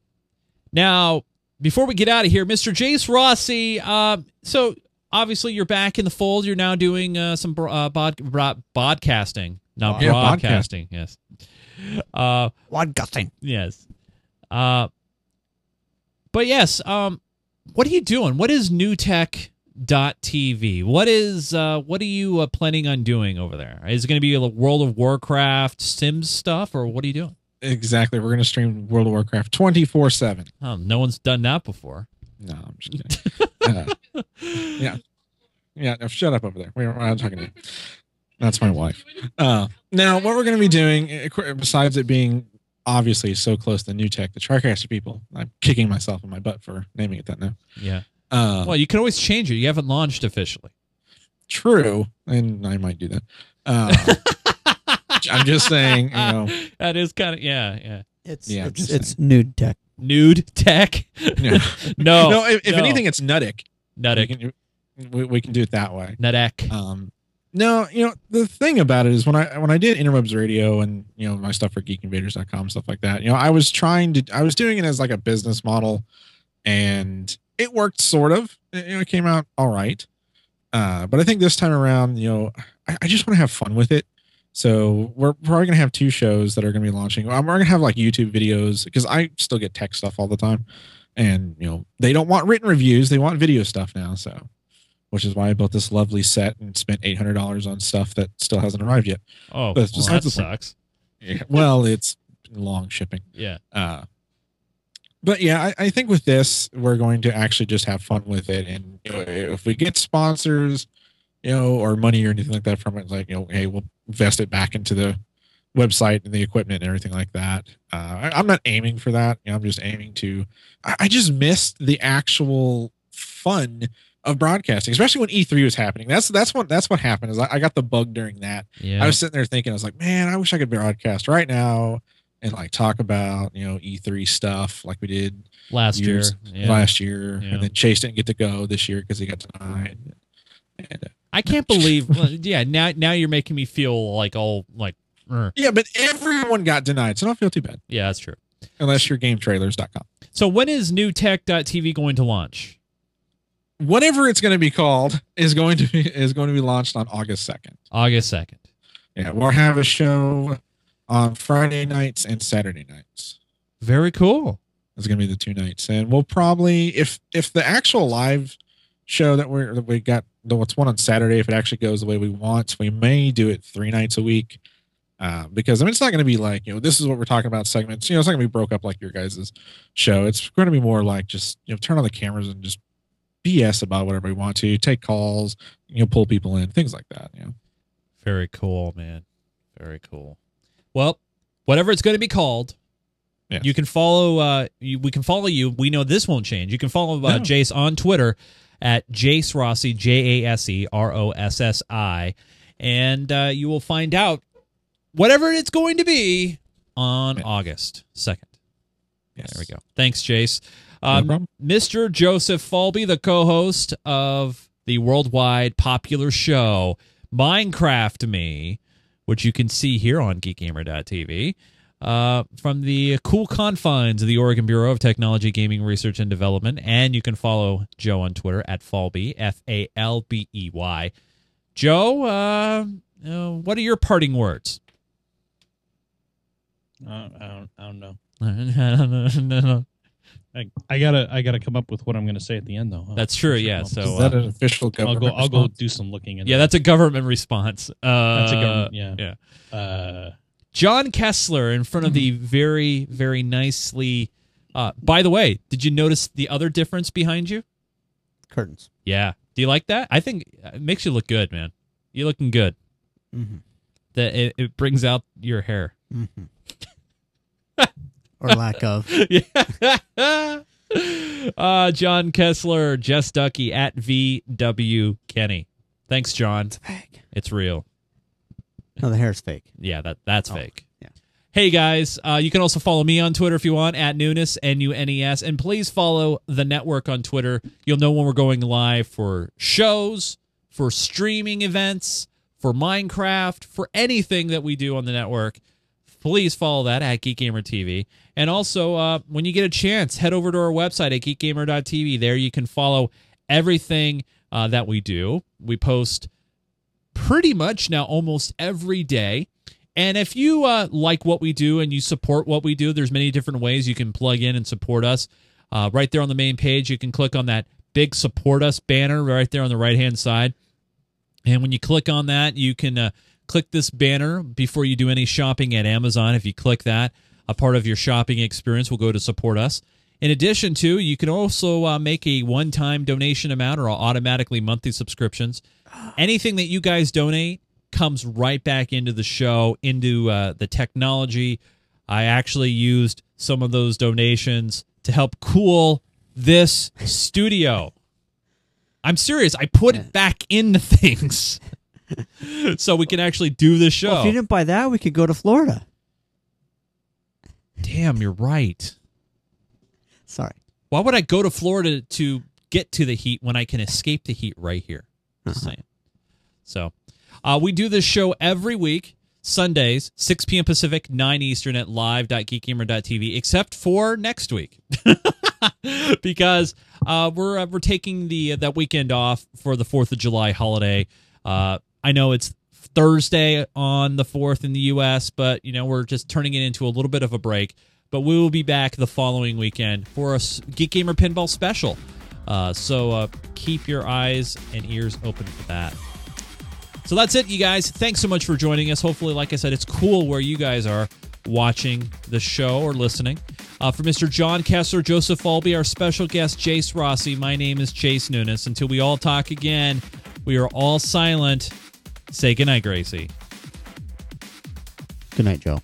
Now, before we get out of here, Mr. Jase Rossi. Uh, so obviously you're back in the fold. You're now doing uh, some bro- uh, bod- broad- podcasting, not Yeah, broadcasting. Yes. Uh, Wadgusting. yes. Uh, but yes. Um, what are you doing? What is NuTech.tv? What is uh, what are you uh, planning on doing over there? Is it going to be a World of Warcraft Sims stuff, or what are you doing? Exactly. We're going to stream World of Warcraft 24 7. Oh, no one's done that before. No, I'm just kidding. uh, yeah. Yeah. No, shut up over there. We're, we're not talking to you. That's my wife. Uh, now, what we're going to be doing, eh, besides it being obviously so close to NewTek, the TriCaster people, I'm kicking myself in my butt for naming it that now. Yeah. Uh, Well, you can always change it. You haven't launched officially. true. And I might do that. Uh, I'm just saying, you know, That is kind of yeah, yeah. It's Yeah, it's, it's nude tech. Nude tech. yeah. no, no, if, if no. anything, it's Nuttic. We Nuttic. can, we, we can do it that way. Nutec. Um, no, you know the thing about it is when I when I did interwebs radio and you know my stuff for geekinvaders.com stuff like that. You know, I was trying to I was doing it as like a business model, and it worked sort of. It, you know, it came out all right. Uh, but I think this time around, you know, I, I just want to have fun with it. So we're probably gonna have two shows that are gonna be launching. We're gonna have like YouTube videos because I still get tech stuff all the time, and you know they don't want written reviews; they want video stuff now. So which is why I built this lovely set and spent eight hundred dollars on stuff that still hasn't arrived yet. Oh, That's well, that sucks. Yeah. Well, it's long shipping. Yeah. Uh, but yeah, I, I think with this, we're going to actually just have fun with it. And you know, if we get sponsors, you know, or money or anything like that from it, like, you know, hey, we'll invest it back into the website and the equipment and everything like that. Uh, I, I'm not aiming for that. You know, I'm just aiming to, I, I just missed the actual fun of broadcasting, especially when E3 was happening. That's, that's what, that's what happened is I, I got the bug during that. Yeah. I was sitting there thinking, I was like, man, I wish I could broadcast right now and like talk about you know E3 stuff like we did last year. Yeah. last year, Yeah. and then Chase didn't get to go this year because he got denied. And, uh, I can't believe. well, yeah, now now you're making me feel like all like. er. yeah, but everyone got denied, so don't feel too bad Yeah, that's true. unless you're GameTrailers.com. So when is nutech.tv going to launch? Whatever it's going to be called is going to be is going to be launched on August second. August second. Yeah, we'll have a show on Friday nights and Saturday nights. Very cool. It's gonna be the two nights, and we'll probably if if the actual live show that we're that we got the what's one on Saturday, if it actually goes the way we want, we may do it three nights a week. Uh, because I mean, it's not going to be like you know, this is what we're talking about segments. You know, it's not going to be broke up like your guys's show. It's going to be more like just you know, turn on the cameras and just BS about whatever we want to. Take calls, you know, pull people in, things like that. You know, Very cool, man. Very cool. Well, whatever it's going to be called, Yes. you can follow. Uh, you, we can follow you. We know this won't change. You can follow uh, No. Jase on Twitter at Jase Rossi, J A S E R O S S I, and uh, you will find out whatever it's going to be on Yeah. August second. yes. There we go. Thanks, Jase. No Um, problem. Mr. Joseph Falbey, the co-host of the worldwide popular show Minecraft Me, which you can see here on geekgamer.tv, uh, from the cool confines of the Oregon Bureau of Technology, Gaming Research and Development, and you can follow Joe on Twitter at Falbey, F A L B E Y. Joe, uh, uh, what are your parting words? Uh, I don't. I don't know. That's I, I gotta. I gotta come up with what I'm gonna say at the end, though. huh? true. Yeah. So Is that uh, an official government? I'll government go. I'll go do some looking. In yeah, that's a government response. Uh, that's a government. Yeah. yeah. Uh, John Kessler in front of the very, very nicely. Uh, by the way, did you notice the other difference behind you? Curtains. Yeah. Do you like that? I think it makes you look good, man. You're looking good. Mm-hmm. That it, it brings out your hair. Mm-hmm. Or lack of. yeah. uh, John Kessler, Jess Ducky at VW Kenny. Thanks, John. It's Fake. It's real. No, the hair's fake. Yeah, that that's Oh, fake. yeah. Hey guys, uh, you can also follow me on Twitter if you want at Nunes N U N E S, and please follow the network on Twitter. You'll know when we're going live for shows, for streaming events, for Minecraft, for anything that we do on the network. Please follow that at Geek Gamer TV, and also uh, when you get a chance, head over to our website at geekgamer.tv. There you can follow everything uh, that we do. We post pretty much now almost every day. And if you uh, like what we do and you support what we do, there's many different ways you can plug in and support us. Uh, right there on the main page, you can click on that big support us banner right there on the right hand side. And when you click on that, you can uh, click this banner before you do any shopping at Amazon. If you click that, a part of your shopping experience will go to support us. In addition to, you can also uh, make a one-time donation amount or automatically monthly subscriptions. Anything that you guys donate comes right back into the show, into uh, the technology. I actually used some of those donations to help cool this studio. I'm serious. I put it back into things so we can actually do the show. Well, if you didn't buy that, we could go to Florida. Damn, you're right. Sorry. Why would I go to Florida to get to the heat when I can escape the heat right here? Just Uh-huh. saying. So, uh, we do this show every week, Sundays, 6 p.m. Pacific, 9 Eastern at live.geekgamer.tv, except for next week. because uh, we're uh, we're taking the that weekend off for the Fourth of July holiday. Uh, I know it's Thursday on the fourth in the U.S., but you know we're just turning it into a little bit of a break. But we will be back the following weekend for a Geek Gamer Pinball special. Uh, so uh, keep your eyes and ears open for that. So that's it, you guys. Thanks so much for joining us. Hopefully, like I said, it's cool where you guys are watching the show or listening. Uh, for Mr. John Kessler, Joseph Falbey, our special guest, Jase Rossi, my name is Chase Nunes. Until we all talk again, we are all silent. Say goodnight, Gracie. Good night, Joe.